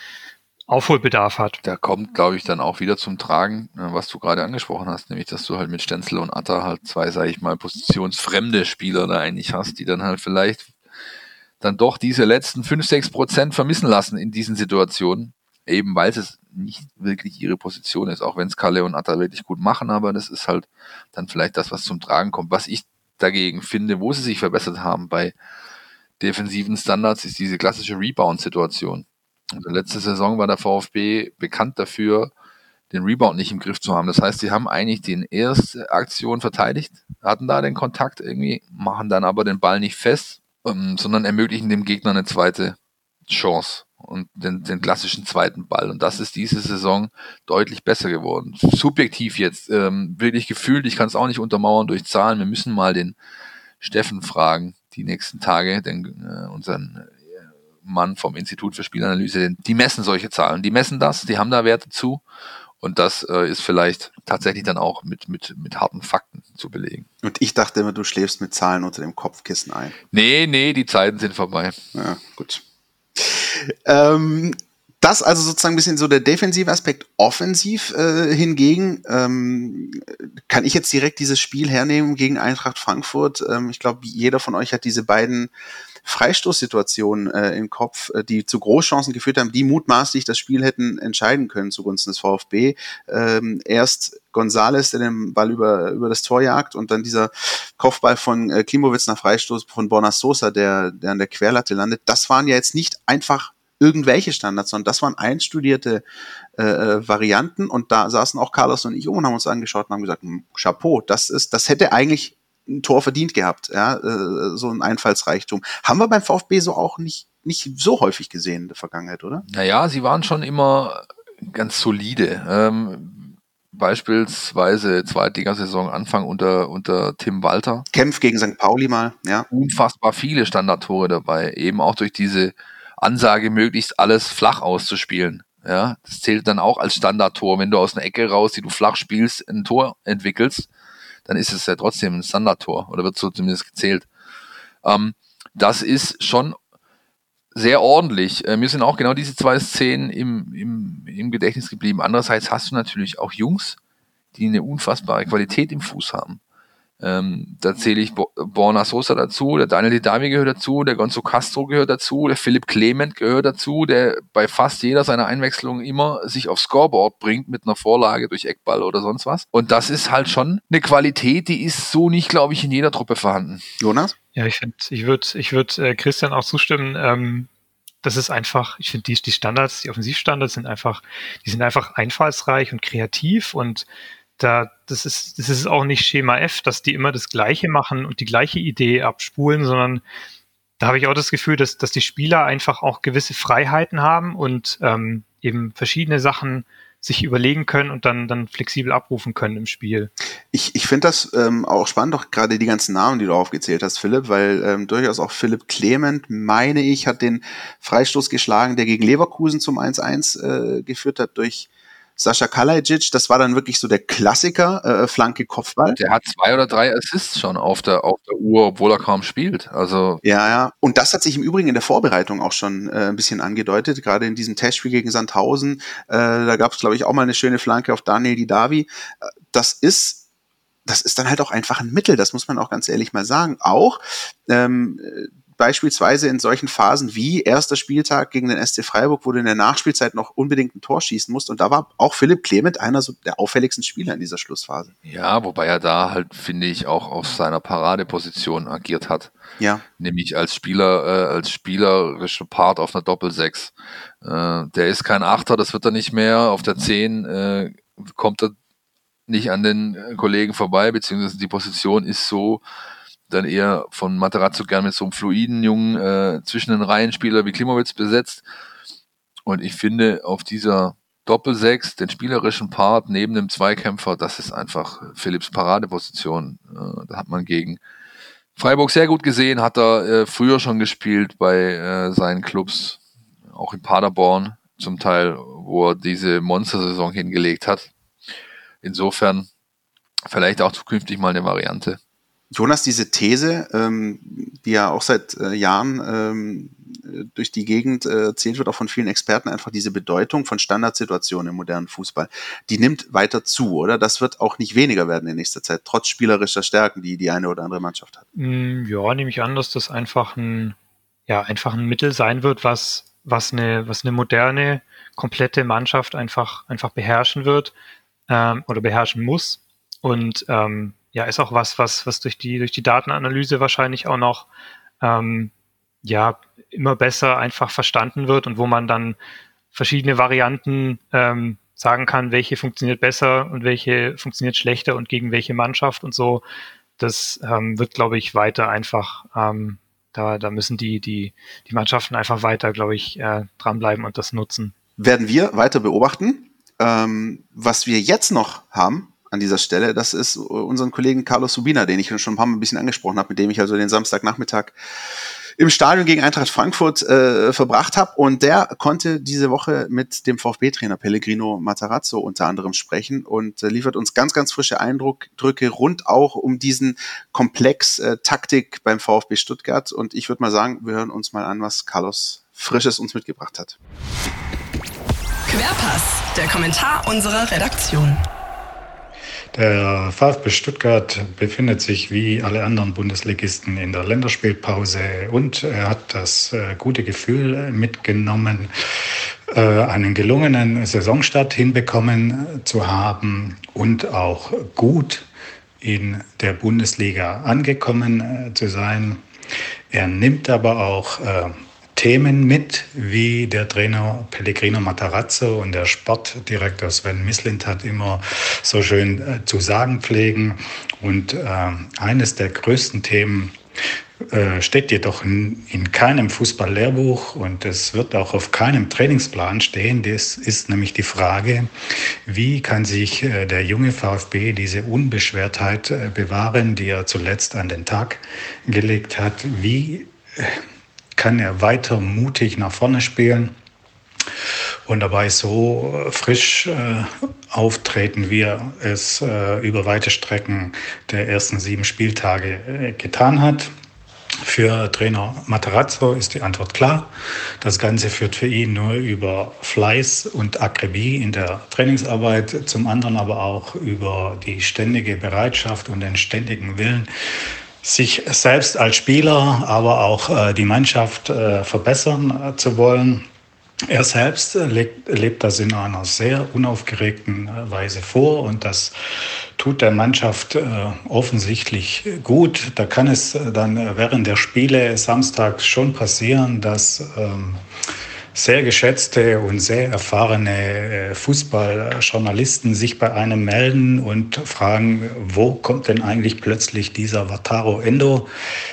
Aufholbedarf hat. Da kommt, glaube ich, dann auch wieder zum Tragen, äh, was du gerade angesprochen hast, nämlich, dass du halt mit Stenzel und Atta halt zwei, sage ich mal, positionsfremde Spieler da eigentlich hast, die dann halt vielleicht dann doch diese letzten fünf sechs Prozent vermissen lassen in diesen Situationen, eben weil es nicht wirklich ihre Position ist, auch wenn es Kalle und Atta wirklich gut machen, aber das ist halt dann vielleicht das, was zum Tragen kommt. Was ich dagegen finde, wo sie sich verbessert haben bei defensiven Standards, ist diese klassische Rebound-Situation also letzte Saison war der VfB bekannt dafür, den Rebound nicht im Griff zu haben. Das heißt, sie haben eigentlich die erste Aktion verteidigt, hatten da den Kontakt irgendwie, machen dann aber den Ball nicht fest, ähm, sondern ermöglichen dem Gegner eine zweite Chance und den, den klassischen zweiten Ball. Und das ist diese Saison deutlich besser geworden. Subjektiv jetzt, ähm, wirklich gefühlt, ich kann es auch nicht untermauern durch Zahlen. Wir müssen mal den Steffen fragen, die nächsten Tage, den, äh, unseren Mann vom Institut für Spielanalyse, die messen solche Zahlen. Die messen das, die haben da Werte zu. Und das äh, ist vielleicht tatsächlich dann auch mit, mit, mit harten Fakten zu belegen. Und ich dachte immer, du schläfst mit Zahlen unter dem Kopfkissen ein. Nee, nee, die Zeiten sind vorbei. Ja, gut. Ähm, das also sozusagen ein bisschen so der defensive Aspekt. Offensiv äh, hingegen ähm, kann ich jetzt direkt dieses Spiel hernehmen gegen Eintracht Frankfurt. Ähm, ich glaube, jeder von euch hat diese beiden Freistoßsituationen äh, im Kopf, äh, die zu Großchancen geführt haben, die mutmaßlich das Spiel hätten entscheiden können zugunsten des VfB. Ähm, erst Gonzales, der den Ball über, über das Tor jagt und dann dieser Kopfball von äh, Klimowitz nach Freistoß von Borna Sosa, der, der an der Querlatte landet. Das waren ja jetzt nicht einfach irgendwelche Standards, sondern das waren einstudierte äh, äh Varianten und da saßen auch Carlos und ich um und haben uns angeschaut und haben gesagt, hm, Chapeau, das ist, das hätte eigentlich ein Tor verdient gehabt, ja, äh, so ein Einfallsreichtum. Haben wir beim VfB so auch nicht, nicht so häufig gesehen in der Vergangenheit, oder? Naja, sie waren schon immer ganz solide. Ähm, beispielsweise Zweitligasaison Anfang unter, unter Tim Walter. Kämpf gegen St. Pauli mal, ja. Unfassbar viele Standardtore dabei, eben auch durch diese Ansage, möglichst alles flach auszuspielen. Ja, das zählt dann auch als Standardtor, wenn du aus einer Ecke raus, die du flach spielst, ein Tor entwickelst dann ist es ja trotzdem ein Standardtor oder wird so zumindest gezählt. Ähm, das ist schon sehr ordentlich. Äh, mir sind auch genau diese zwei Szenen im, im, im Gedächtnis geblieben. Andererseits hast du natürlich auch Jungs, die eine unfassbare Qualität im Fuß haben. Ähm, da zähle ich Borna Sosa dazu, der Daniel Didavi gehört dazu, der Gonzo Castro gehört dazu, der Philipp Clement gehört dazu, der bei fast jeder seiner Einwechslungen immer sich aufs Scoreboard bringt mit einer Vorlage durch Eckball oder sonst was. Und das ist halt schon eine Qualität, die ist so nicht, glaube ich, in jeder Truppe vorhanden. Jonas? Ja, ich finde, ich würde ich würd, äh, Christian auch zustimmen. Ähm, das ist einfach, ich finde, die, die Standards, die Offensivstandards sind einfach, die sind einfach einfallsreich und kreativ und da, das ist, das ist auch nicht Schema F, dass die immer das Gleiche machen und die gleiche Idee abspulen, sondern da habe ich auch das Gefühl, dass, dass die Spieler einfach auch gewisse Freiheiten haben und ähm, eben verschiedene Sachen sich überlegen können und dann, dann flexibel abrufen können im Spiel. Ich, ich finde das ähm, auch spannend, auch gerade die ganzen Namen, die du aufgezählt hast, Philipp, weil ähm, durchaus auch Philipp Clement, meine ich, hat den Freistoß geschlagen, der gegen Leverkusen zum 1-1 äh, geführt hat durch Sascha Kalajic, das war dann wirklich so der Klassiker, äh, Flanke Kopfball. Der hat zwei oder drei Assists schon auf der, auf der Uhr, obwohl er kaum spielt. Also ja, ja. Und das hat sich im Übrigen in der Vorbereitung auch schon äh, ein bisschen angedeutet, gerade in diesem Testspiel gegen Sandhausen. Äh, da gab es, glaube ich, auch mal eine schöne Flanke auf Daniel Didavi. Äh, das ist das ist dann halt auch einfach ein Mittel, das muss man auch ganz ehrlich mal sagen. Auch ähm, beispielsweise in solchen Phasen wie erster Spieltag gegen den SC Freiburg, wo du in der Nachspielzeit noch unbedingt ein Tor schießen musst. Und da war auch Philipp Clement einer so der auffälligsten Spieler in dieser Schlussphase. Ja, wobei er da halt, finde ich, auch auf seiner Paradeposition agiert hat. Ja. Nämlich als Spieler, äh, als spielerischer Part auf einer Doppel-6. Äh, der ist kein Achter, das wird er nicht mehr. Auf der 10 äh, kommt er nicht an den Kollegen vorbei, beziehungsweise die Position ist so, dann eher von Materazzo gern mit so einem fluiden jungen äh, zwischen den Reihen Spieler wie Klimowitz besetzt. Und ich finde, auf dieser Doppelsechs, den spielerischen Part neben dem Zweikämpfer, das ist einfach Philipps Paradeposition. Äh, da hat man gegen Freiburg sehr gut gesehen, hat er äh, früher schon gespielt bei äh, seinen Clubs, auch in Paderborn zum Teil, wo er diese Monstersaison hingelegt hat. Insofern vielleicht auch zukünftig mal eine Variante. Jonas, diese These, ähm, die ja auch seit äh, Jahren ähm, durch die Gegend äh, erzählt wird, auch von vielen Experten, einfach diese Bedeutung von Standardsituationen im modernen Fußball, die nimmt weiter zu, oder? Das wird auch nicht weniger werden in nächster Zeit, trotz spielerischer Stärken, die die eine oder andere Mannschaft hat. Mm, ja, nehme ich an, dass das einfach ein, ja, einfach ein Mittel sein wird, was, was eine, was eine moderne, komplette Mannschaft einfach, einfach beherrschen wird ähm, oder beherrschen muss. Und ähm, ja, ist auch was, was, was durch die, durch die Datenanalyse wahrscheinlich auch noch ähm, ja, immer besser einfach verstanden wird und wo man dann verschiedene Varianten ähm, sagen kann, welche funktioniert besser und welche funktioniert schlechter und gegen welche Mannschaft und so. Das ähm, wird, glaube ich, weiter einfach, ähm, da, da müssen die, die, die Mannschaften einfach weiter, glaube ich, äh, dranbleiben und das nutzen. Werden wir weiter beobachten. Ähm, was wir jetzt noch haben, an dieser Stelle. Das ist unseren Kollegen Carlos Subina, den ich schon ein paar Mal ein bisschen angesprochen habe, mit dem ich also den Samstagnachmittag im Stadion gegen Eintracht Frankfurt äh, verbracht habe. Und der konnte diese Woche mit dem VfB-Trainer Pellegrino Matarazzo unter anderem sprechen und äh, liefert uns ganz, ganz frische Eindrücke rund auch um diesen Komplex äh, Taktik beim VfB Stuttgart. Und ich würde mal sagen, wir hören uns mal an, was Carlos Frisches uns mitgebracht hat. Querpass, der Kommentar unserer Redaktion. Der VfB Stuttgart befindet sich wie alle anderen Bundesligisten in der Länderspielpause und er hat das äh, gute Gefühl mitgenommen, äh, einen gelungenen Saisonstart hinbekommen zu haben und auch gut in der Bundesliga angekommen äh, zu sein. Er nimmt aber auch Themen mit, wie der Trainer Pellegrino Matarazzo und der Sportdirektor Sven Mislint hat immer so schön äh, zu sagen pflegen. Und äh, eines der größten Themen äh, steht jedoch in, in keinem Fußballlehrbuch und es wird auch auf keinem Trainingsplan stehen. Das ist nämlich die Frage, wie kann sich äh, der junge VfB diese Unbeschwertheit äh, bewahren, die er zuletzt an den Tag gelegt hat? Wie kann er weiter mutig nach vorne spielen und dabei so frisch äh, auftreten, wie er es äh, über weite Strecken der ersten sieben Spieltage äh, getan hat. Für Trainer Matarazzo ist die Antwort klar. Das Ganze führt für ihn nur über Fleiß und Akribie in der Trainingsarbeit, zum anderen aber auch über die ständige Bereitschaft und den ständigen Willen, sich selbst als Spieler, aber auch äh, die Mannschaft äh, verbessern äh, zu wollen. Er selbst lebt, lebt, das in einer sehr unaufgeregten Weise vor und das tut der Mannschaft äh, offensichtlich gut. Da kann es dann während der Spiele samstags schon passieren, dass ähm, sehr geschätzte und sehr erfahrene äh, Fußballjournalisten sich bei einem melden und fragen, wo kommt denn eigentlich plötzlich dieser Wataro Endo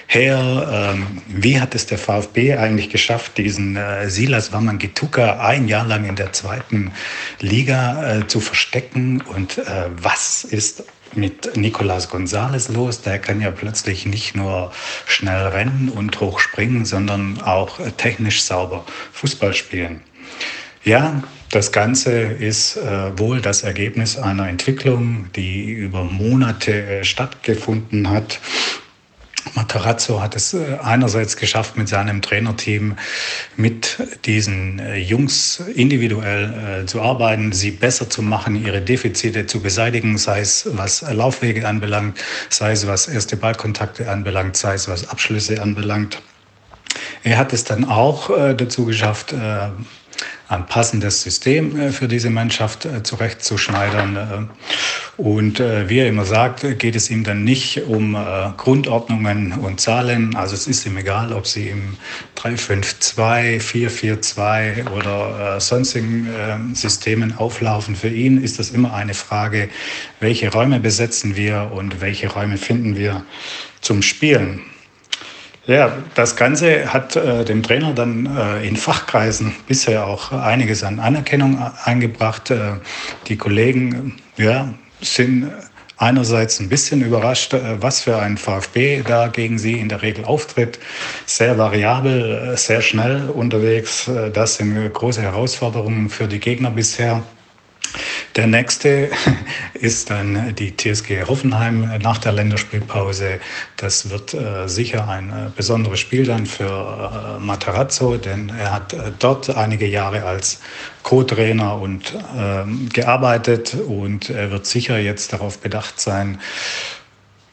her? Ähm, wie hat es der VfB eigentlich geschafft, diesen äh, Silas Wamangituka ein Jahr lang in der zweiten Liga äh, zu verstecken? Und was ist mit Nicolas González los. Der kann ja plötzlich nicht nur schnell rennen und hoch springen, sondern auch technisch sauber Fußball spielen. Ja, das Ganze ist äh, wohl das Ergebnis einer Entwicklung, die über Monate äh, stattgefunden hat Matarazzo hat es äh, einerseits geschafft, mit seinem Trainerteam mit diesen äh, Jungs individuell äh, zu arbeiten, sie besser zu machen, ihre Defizite zu beseitigen, sei es was Laufwege anbelangt, sei es was erste Ballkontakte anbelangt, sei es was Abschlüsse anbelangt. Er hat es dann auch dazu geschafft, ein passendes System äh, für diese Mannschaft äh, zurechtzuschneidern. Äh, und wie er immer sagt, geht es ihm dann nicht um Grundordnungen und Zahlen. Also es ist ihm egal, ob sie im 352, 442 oder sonstigen Systemen auflaufen. Für ihn ist das immer eine Frage, welche Räume besetzen wir und welche Räume finden wir zum Spielen. Ja, das Ganze hat äh, dem Trainer dann äh, in Fachkreisen bisher auch einiges an Anerkennung eingebracht. Äh, die Kollegen ja, sind einerseits ein bisschen überrascht, äh, was für ein VfB da gegen sie in der Regel auftritt. Sehr variabel, äh, sehr schnell unterwegs. Äh, das sind große Herausforderungen für die Gegner bisher. Der nächste ist dann die TSG Hoffenheim nach der Länderspielpause. Das wird äh, sicher ein äh, besonderes Spiel dann für äh, Matarazzo, denn er hat äh, dort einige Jahre als Co-Trainer und ähm, gearbeitet und er wird sicher jetzt darauf bedacht sein,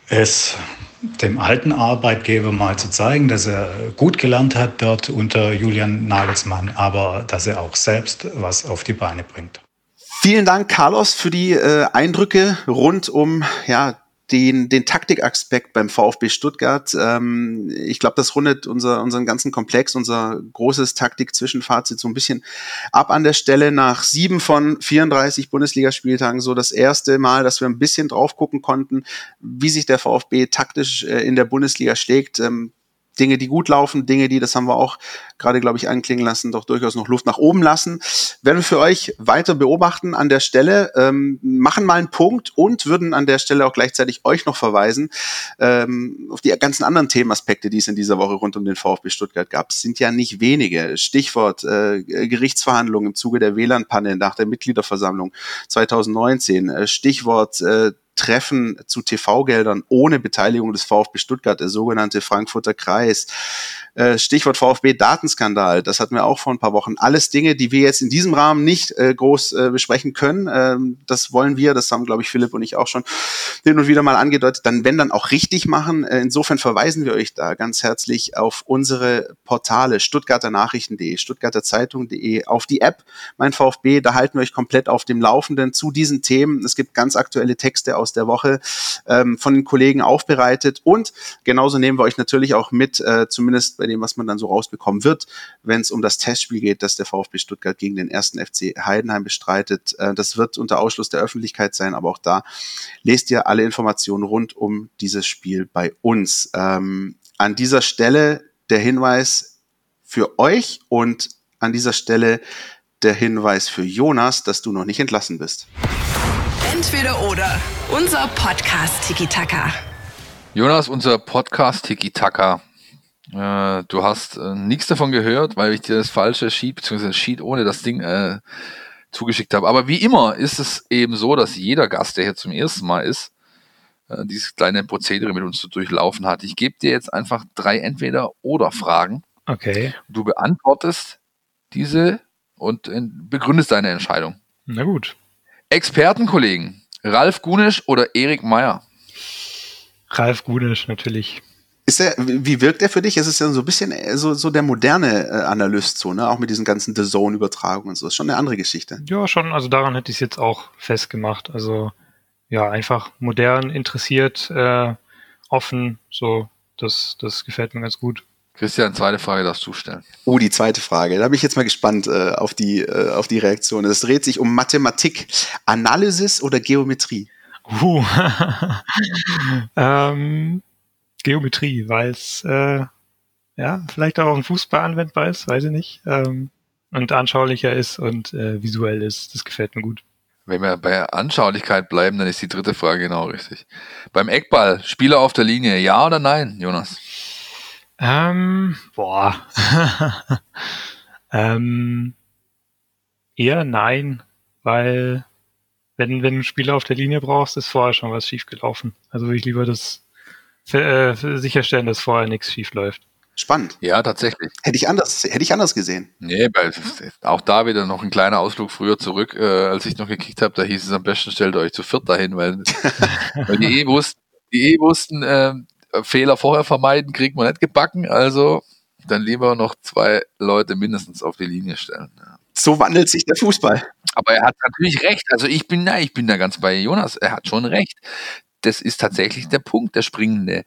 es dem alten Arbeitgeber mal zu zeigen, dass er gut gelernt hat dort unter Julian Nagelsmann, aber dass er auch selbst was auf die Beine bringt. Vielen Dank, Carlos, für die äh, Eindrücke rund um ja, den, den Taktikaspekt beim VfB Stuttgart. Ähm, ich glaube, das rundet unser, unseren ganzen Komplex, unser großes Taktik-Zwischenfazit so ein bisschen ab an der Stelle nach sieben von 34 Bundesligaspieltagen. So das erste Mal, dass wir ein bisschen drauf gucken konnten, wie sich der VfB taktisch äh, in der Bundesliga schlägt. Ähm, Dinge, die gut laufen, Dinge, die, das haben wir auch gerade, glaube ich, anklingen lassen, doch durchaus noch Luft nach oben lassen. Werden wir für euch weiter beobachten an der Stelle, ähm, machen mal einen Punkt und würden an der Stelle auch gleichzeitig euch noch verweisen ähm, auf die ganzen anderen Themenaspekte, die es in dieser Woche rund um den VfB Stuttgart gab. Es sind ja nicht wenige. Stichwort äh, Gerichtsverhandlungen im Zuge der WLAN-Panne nach der Mitgliederversammlung 2019. Äh, Stichwort äh, Treffen zu TV-Geldern ohne Beteiligung des VfB Stuttgart, der sogenannte Frankfurter Kreis. Äh, Stichwort VfB-Datenskandal, das hatten wir auch vor ein paar Wochen. Alles Dinge, die wir jetzt in diesem Rahmen nicht äh, groß äh, besprechen können. Ähm, das wollen wir, das haben, glaube ich, Philipp und ich auch schon hin und wieder mal angedeutet, dann wenn dann auch richtig machen. insofern verweisen wir euch da ganz herzlich auf unsere Portale stuttgarter Nachrichten.de, auf die App Mein VfB, da halten wir euch komplett auf dem Laufenden zu diesen Themen. Es gibt ganz aktuelle Texte aus der Woche ähm, von den Kollegen aufbereitet und genauso nehmen wir euch natürlich auch mit, äh, zumindest bei dem, was man dann so rausbekommen wird, wenn es um das Testspiel geht, das der VfB Stuttgart gegen den ersten FC Heidenheim bestreitet. Äh, das wird unter Ausschluss der Öffentlichkeit sein, aber auch da lest ihr alle Informationen rund um dieses Spiel bei uns. Ähm, an dieser Stelle der Hinweis für euch und an dieser Stelle der Hinweis für Jonas, dass du noch nicht entlassen bist. Entweder oder. Unser Podcast Tiki Taka. Jonas, unser Podcast Tiki Taka äh, du hast äh, nichts davon gehört, weil ich dir das falsche Sheet, beziehungsweise Sheet ohne das Ding äh, zugeschickt habe. Aber wie immer ist es eben so, dass jeder Gast, der hier zum ersten Mal ist, äh, dieses kleine Prozedere mit uns zu durchlaufen hat. Ich gebe dir jetzt einfach drei Entweder-Oder-Fragen. Okay. Du beantwortest diese und äh, begründest deine Entscheidung. Na gut. Expertenkollegen, Ralf Gunisch oder Erik Meyer? Ralf Gunisch, natürlich. Ist er, wie wirkt er für dich? Es ist ja so ein bisschen äh, so, so der moderne äh, Analyst, so, ne? Auch mit diesen ganzen The Zone-Übertragungen und so. Das ist schon eine andere Geschichte. Ja, schon. Also daran hätte ich es jetzt auch festgemacht. Also ja, einfach modern, interessiert, äh, offen. So, das, das gefällt mir ganz gut. Christian, zweite Frage darfst du stellen. Oh, die zweite Frage. Da bin ich jetzt mal gespannt äh, auf, die, äh, auf die Reaktion. Es dreht sich um Mathematik, Analysis oder Geometrie? Uh. ähm, Geometrie, weil es äh, ja vielleicht auch im Fußball anwendbar ist, weiß ich nicht. Ähm, und anschaulicher ist und äh, visuell ist. Das gefällt mir gut. Wenn wir bei Anschaulichkeit bleiben, dann ist die dritte Frage genau richtig. Beim Eckball, Spieler auf der Linie, ja oder nein, Jonas? Ähm, boah. ähm, eher nein, weil wenn, wenn du einen Spieler auf der Linie brauchst, ist vorher schon was schiefgelaufen. Also will ich lieber das äh, sicherstellen, dass vorher nichts schief läuft. Spannend. Ja, tatsächlich. Hätte ich anders, hätte ich anders gesehen. Nee, weil auch da wieder noch ein kleiner Ausflug früher zurück, äh, als ich noch gekickt habe, da hieß es am besten, stellt euch zu viert dahin, weil, weil die eh wussten, die eh wussten, äh, Fehler vorher vermeiden, kriegt man nicht gebacken, also dann lieber noch zwei Leute mindestens auf die Linie stellen. Ja. So wandelt sich der Fußball. Aber er hat natürlich recht. Also ich bin, na, ich bin da ganz bei Jonas. Er hat schon recht. Das ist tatsächlich der Punkt, der springende.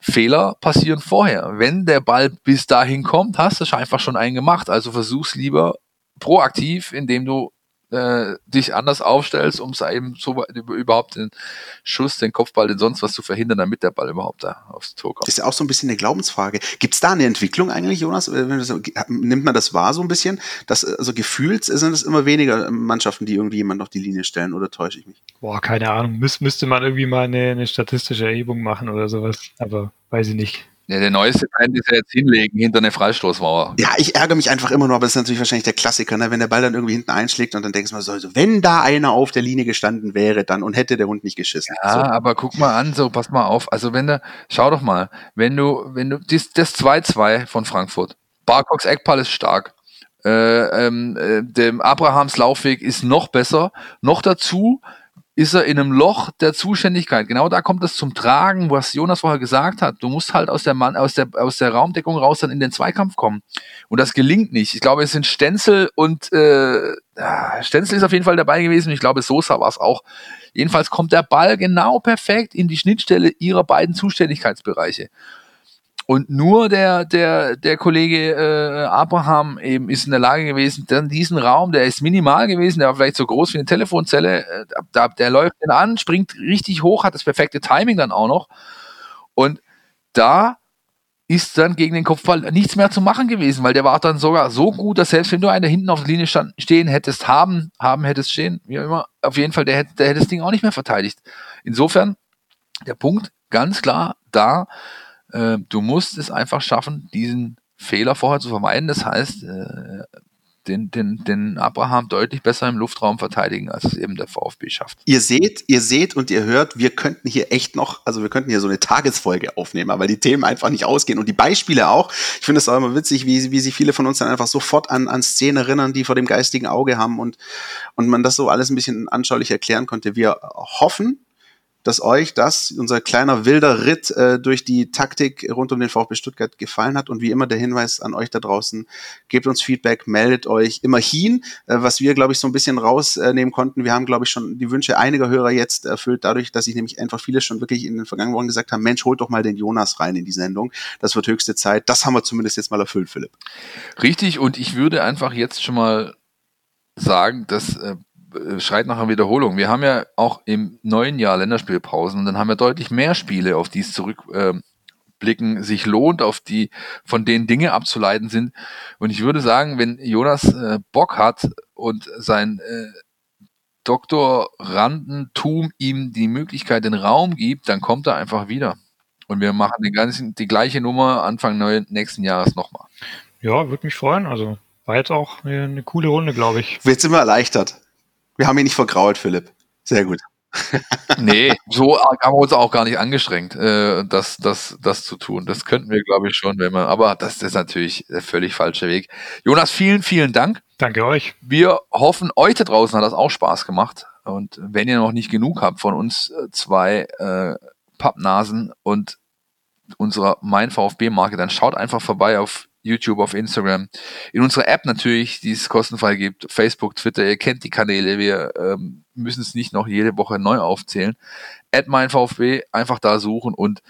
Fehler passieren vorher. Wenn der Ball bis dahin kommt, hast du einfach schon einen gemacht. Also versuch's lieber proaktiv, indem du äh, dich anders aufstellst, um es eben so überhaupt den Schuss, den Kopfball, den sonst was zu verhindern, damit der Ball überhaupt da aufs Tor kommt. Das ist ja auch so ein bisschen eine Glaubensfrage. Gibt es da eine Entwicklung eigentlich, Jonas? Nimmt man das wahr so ein bisschen? Dass, also gefühlt sind es immer weniger Mannschaften, die irgendwie jemand auf die Linie stellen, oder täusche ich mich? Boah, keine Ahnung. Müs müsste man irgendwie mal eine, eine statistische Erhebung machen oder sowas. Aber weiß ich nicht. Ja, der neueste Trend ist ja jetzt hinlegen hinter eine Freistoßmauer. Ja, ich ärgere mich einfach immer nur, aber das ist natürlich wahrscheinlich der Klassiker, ne? wenn der Ball dann irgendwie hinten einschlägt und dann denkst du mal so, also wenn da einer auf der Linie gestanden wäre, dann und hätte der Hund nicht geschissen. Ja, so. aber guck mal an, so pass mal auf. Also wenn du, schau doch mal, wenn du, wenn du, das, das 2-2 von Frankfurt, Barcocks Eckball ist stark. Äh, ähm, äh, dem Abrahams Laufweg ist noch besser. Noch dazu ist er in einem Loch der Zuständigkeit. Genau da kommt es zum Tragen, was Jonas vorher gesagt hat. Du musst halt aus der, Mann, aus der, aus der Raumdeckung raus dann in den Zweikampf kommen. Und das gelingt nicht. Ich glaube, es sind Stenzel und äh, Stenzel ist auf jeden Fall dabei gewesen. Ich glaube, Sosa war es auch. Jedenfalls kommt der Ball genau perfekt in die Schnittstelle ihrer beiden Zuständigkeitsbereiche. Und nur der, der, der Kollege äh, Abraham eben ist in der Lage gewesen, dann diesen Raum, der ist minimal gewesen, der war vielleicht so groß wie eine Telefonzelle, äh, da, der läuft den an, springt richtig hoch, hat das perfekte Timing dann auch noch. Und da ist dann gegen den Kopfball nichts mehr zu machen gewesen, weil der war dann sogar so gut, dass selbst wenn du einen da hinten auf der Linie stand, stehen hättest, haben, haben hättest stehen, wie auch immer, auf jeden Fall, der hätte, der hätte das Ding auch nicht mehr verteidigt. Insofern, der Punkt ganz klar da, äh, du musst es einfach schaffen, diesen Fehler vorher zu vermeiden. Das heißt, äh, den, den, den Abraham deutlich besser im Luftraum verteidigen, als es eben der VfB schafft. Ihr seht, ihr seht und ihr hört, wir könnten hier echt noch, also wir könnten hier so eine Tagesfolge aufnehmen, weil die Themen einfach nicht ausgehen und die Beispiele auch. Ich finde es auch immer witzig, wie, wie sich viele von uns dann einfach sofort an, an Szenen erinnern, die vor dem geistigen Auge haben und, und man das so alles ein bisschen anschaulich erklären konnte. Wir hoffen, dass euch das, unser kleiner wilder Ritt äh, durch die Taktik rund um den VfB Stuttgart gefallen hat. Und wie immer der Hinweis an euch da draußen, gebt uns Feedback, meldet euch immerhin, äh, was wir, glaube ich, so ein bisschen rausnehmen konnten. Wir haben, glaube ich, schon die Wünsche einiger Hörer jetzt erfüllt, dadurch, dass ich nämlich einfach viele schon wirklich in den vergangenen Wochen gesagt haben, Mensch, holt doch mal den Jonas rein in die Sendung. Das wird höchste Zeit. Das haben wir zumindest jetzt mal erfüllt, Philipp. Richtig, und ich würde einfach jetzt schon mal sagen, dass äh, schreit nach einer Wiederholung. Wir haben ja auch im neuen Jahr Länderspielpausen und dann haben wir deutlich mehr Spiele, auf die es zurückblicken, äh, sich lohnt, auf die von denen Dinge abzuleiten sind. Und ich würde sagen, wenn Jonas äh, Bock hat und sein äh, Doktorandentum ihm die Möglichkeit, den Raum gibt, dann kommt er einfach wieder. Und wir machen die, ganzen, die gleiche Nummer Anfang neuen, nächsten Jahres nochmal. Ja, würde mich freuen. Also war jetzt auch eine, eine coole Runde, glaube ich. Jetzt sind wir erleichtert. Wir haben ihn nicht vergrault, Philipp. Sehr gut. nee, so haben wir uns auch gar nicht angestrengt, äh, das, das, das zu tun. Das könnten wir, glaube ich, schon, wenn wir, aber das ist natürlich der völlig falsche Weg. Jonas, vielen, vielen Dank. Danke euch. Wir hoffen, euch da draußen hat das auch Spaß gemacht. Und wenn ihr noch nicht genug habt von uns äh, zwei äh, Pappnasen und unserer Mein VfB-Marke, dann schaut einfach vorbei auf YouTube, auf Instagram, in unserer App natürlich, die es kostenfrei gibt, Facebook, Twitter, ihr kennt die Kanäle, wir ähm, müssen es nicht noch jede Woche neu aufzählen. Add mein VfB, einfach da suchen und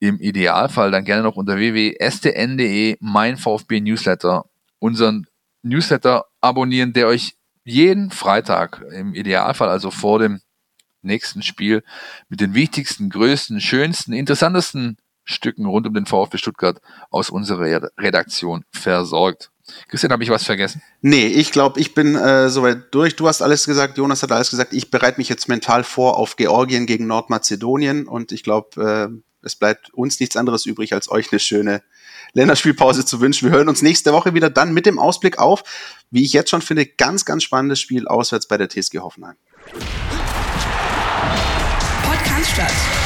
im Idealfall dann gerne noch unter www.stn.de mein VfB Newsletter unseren Newsletter abonnieren, der euch jeden Freitag, im Idealfall also vor dem nächsten Spiel, mit den wichtigsten, größten, schönsten, interessantesten Stücken rund um den VfB Stuttgart aus unserer Redaktion versorgt. Christian, habe ich was vergessen? Nee, ich glaube, ich bin äh, soweit durch. Du hast alles gesagt, Jonas hat alles gesagt. Ich bereite mich jetzt mental vor auf Georgien gegen Nordmazedonien und ich glaube, äh, es bleibt uns nichts anderes übrig, als euch eine schöne Länderspielpause zu wünschen. Wir hören uns nächste Woche wieder dann mit dem Ausblick auf, wie ich jetzt schon finde, ganz, ganz spannendes Spiel auswärts bei der TSG Hoffenheim. Podcast statt.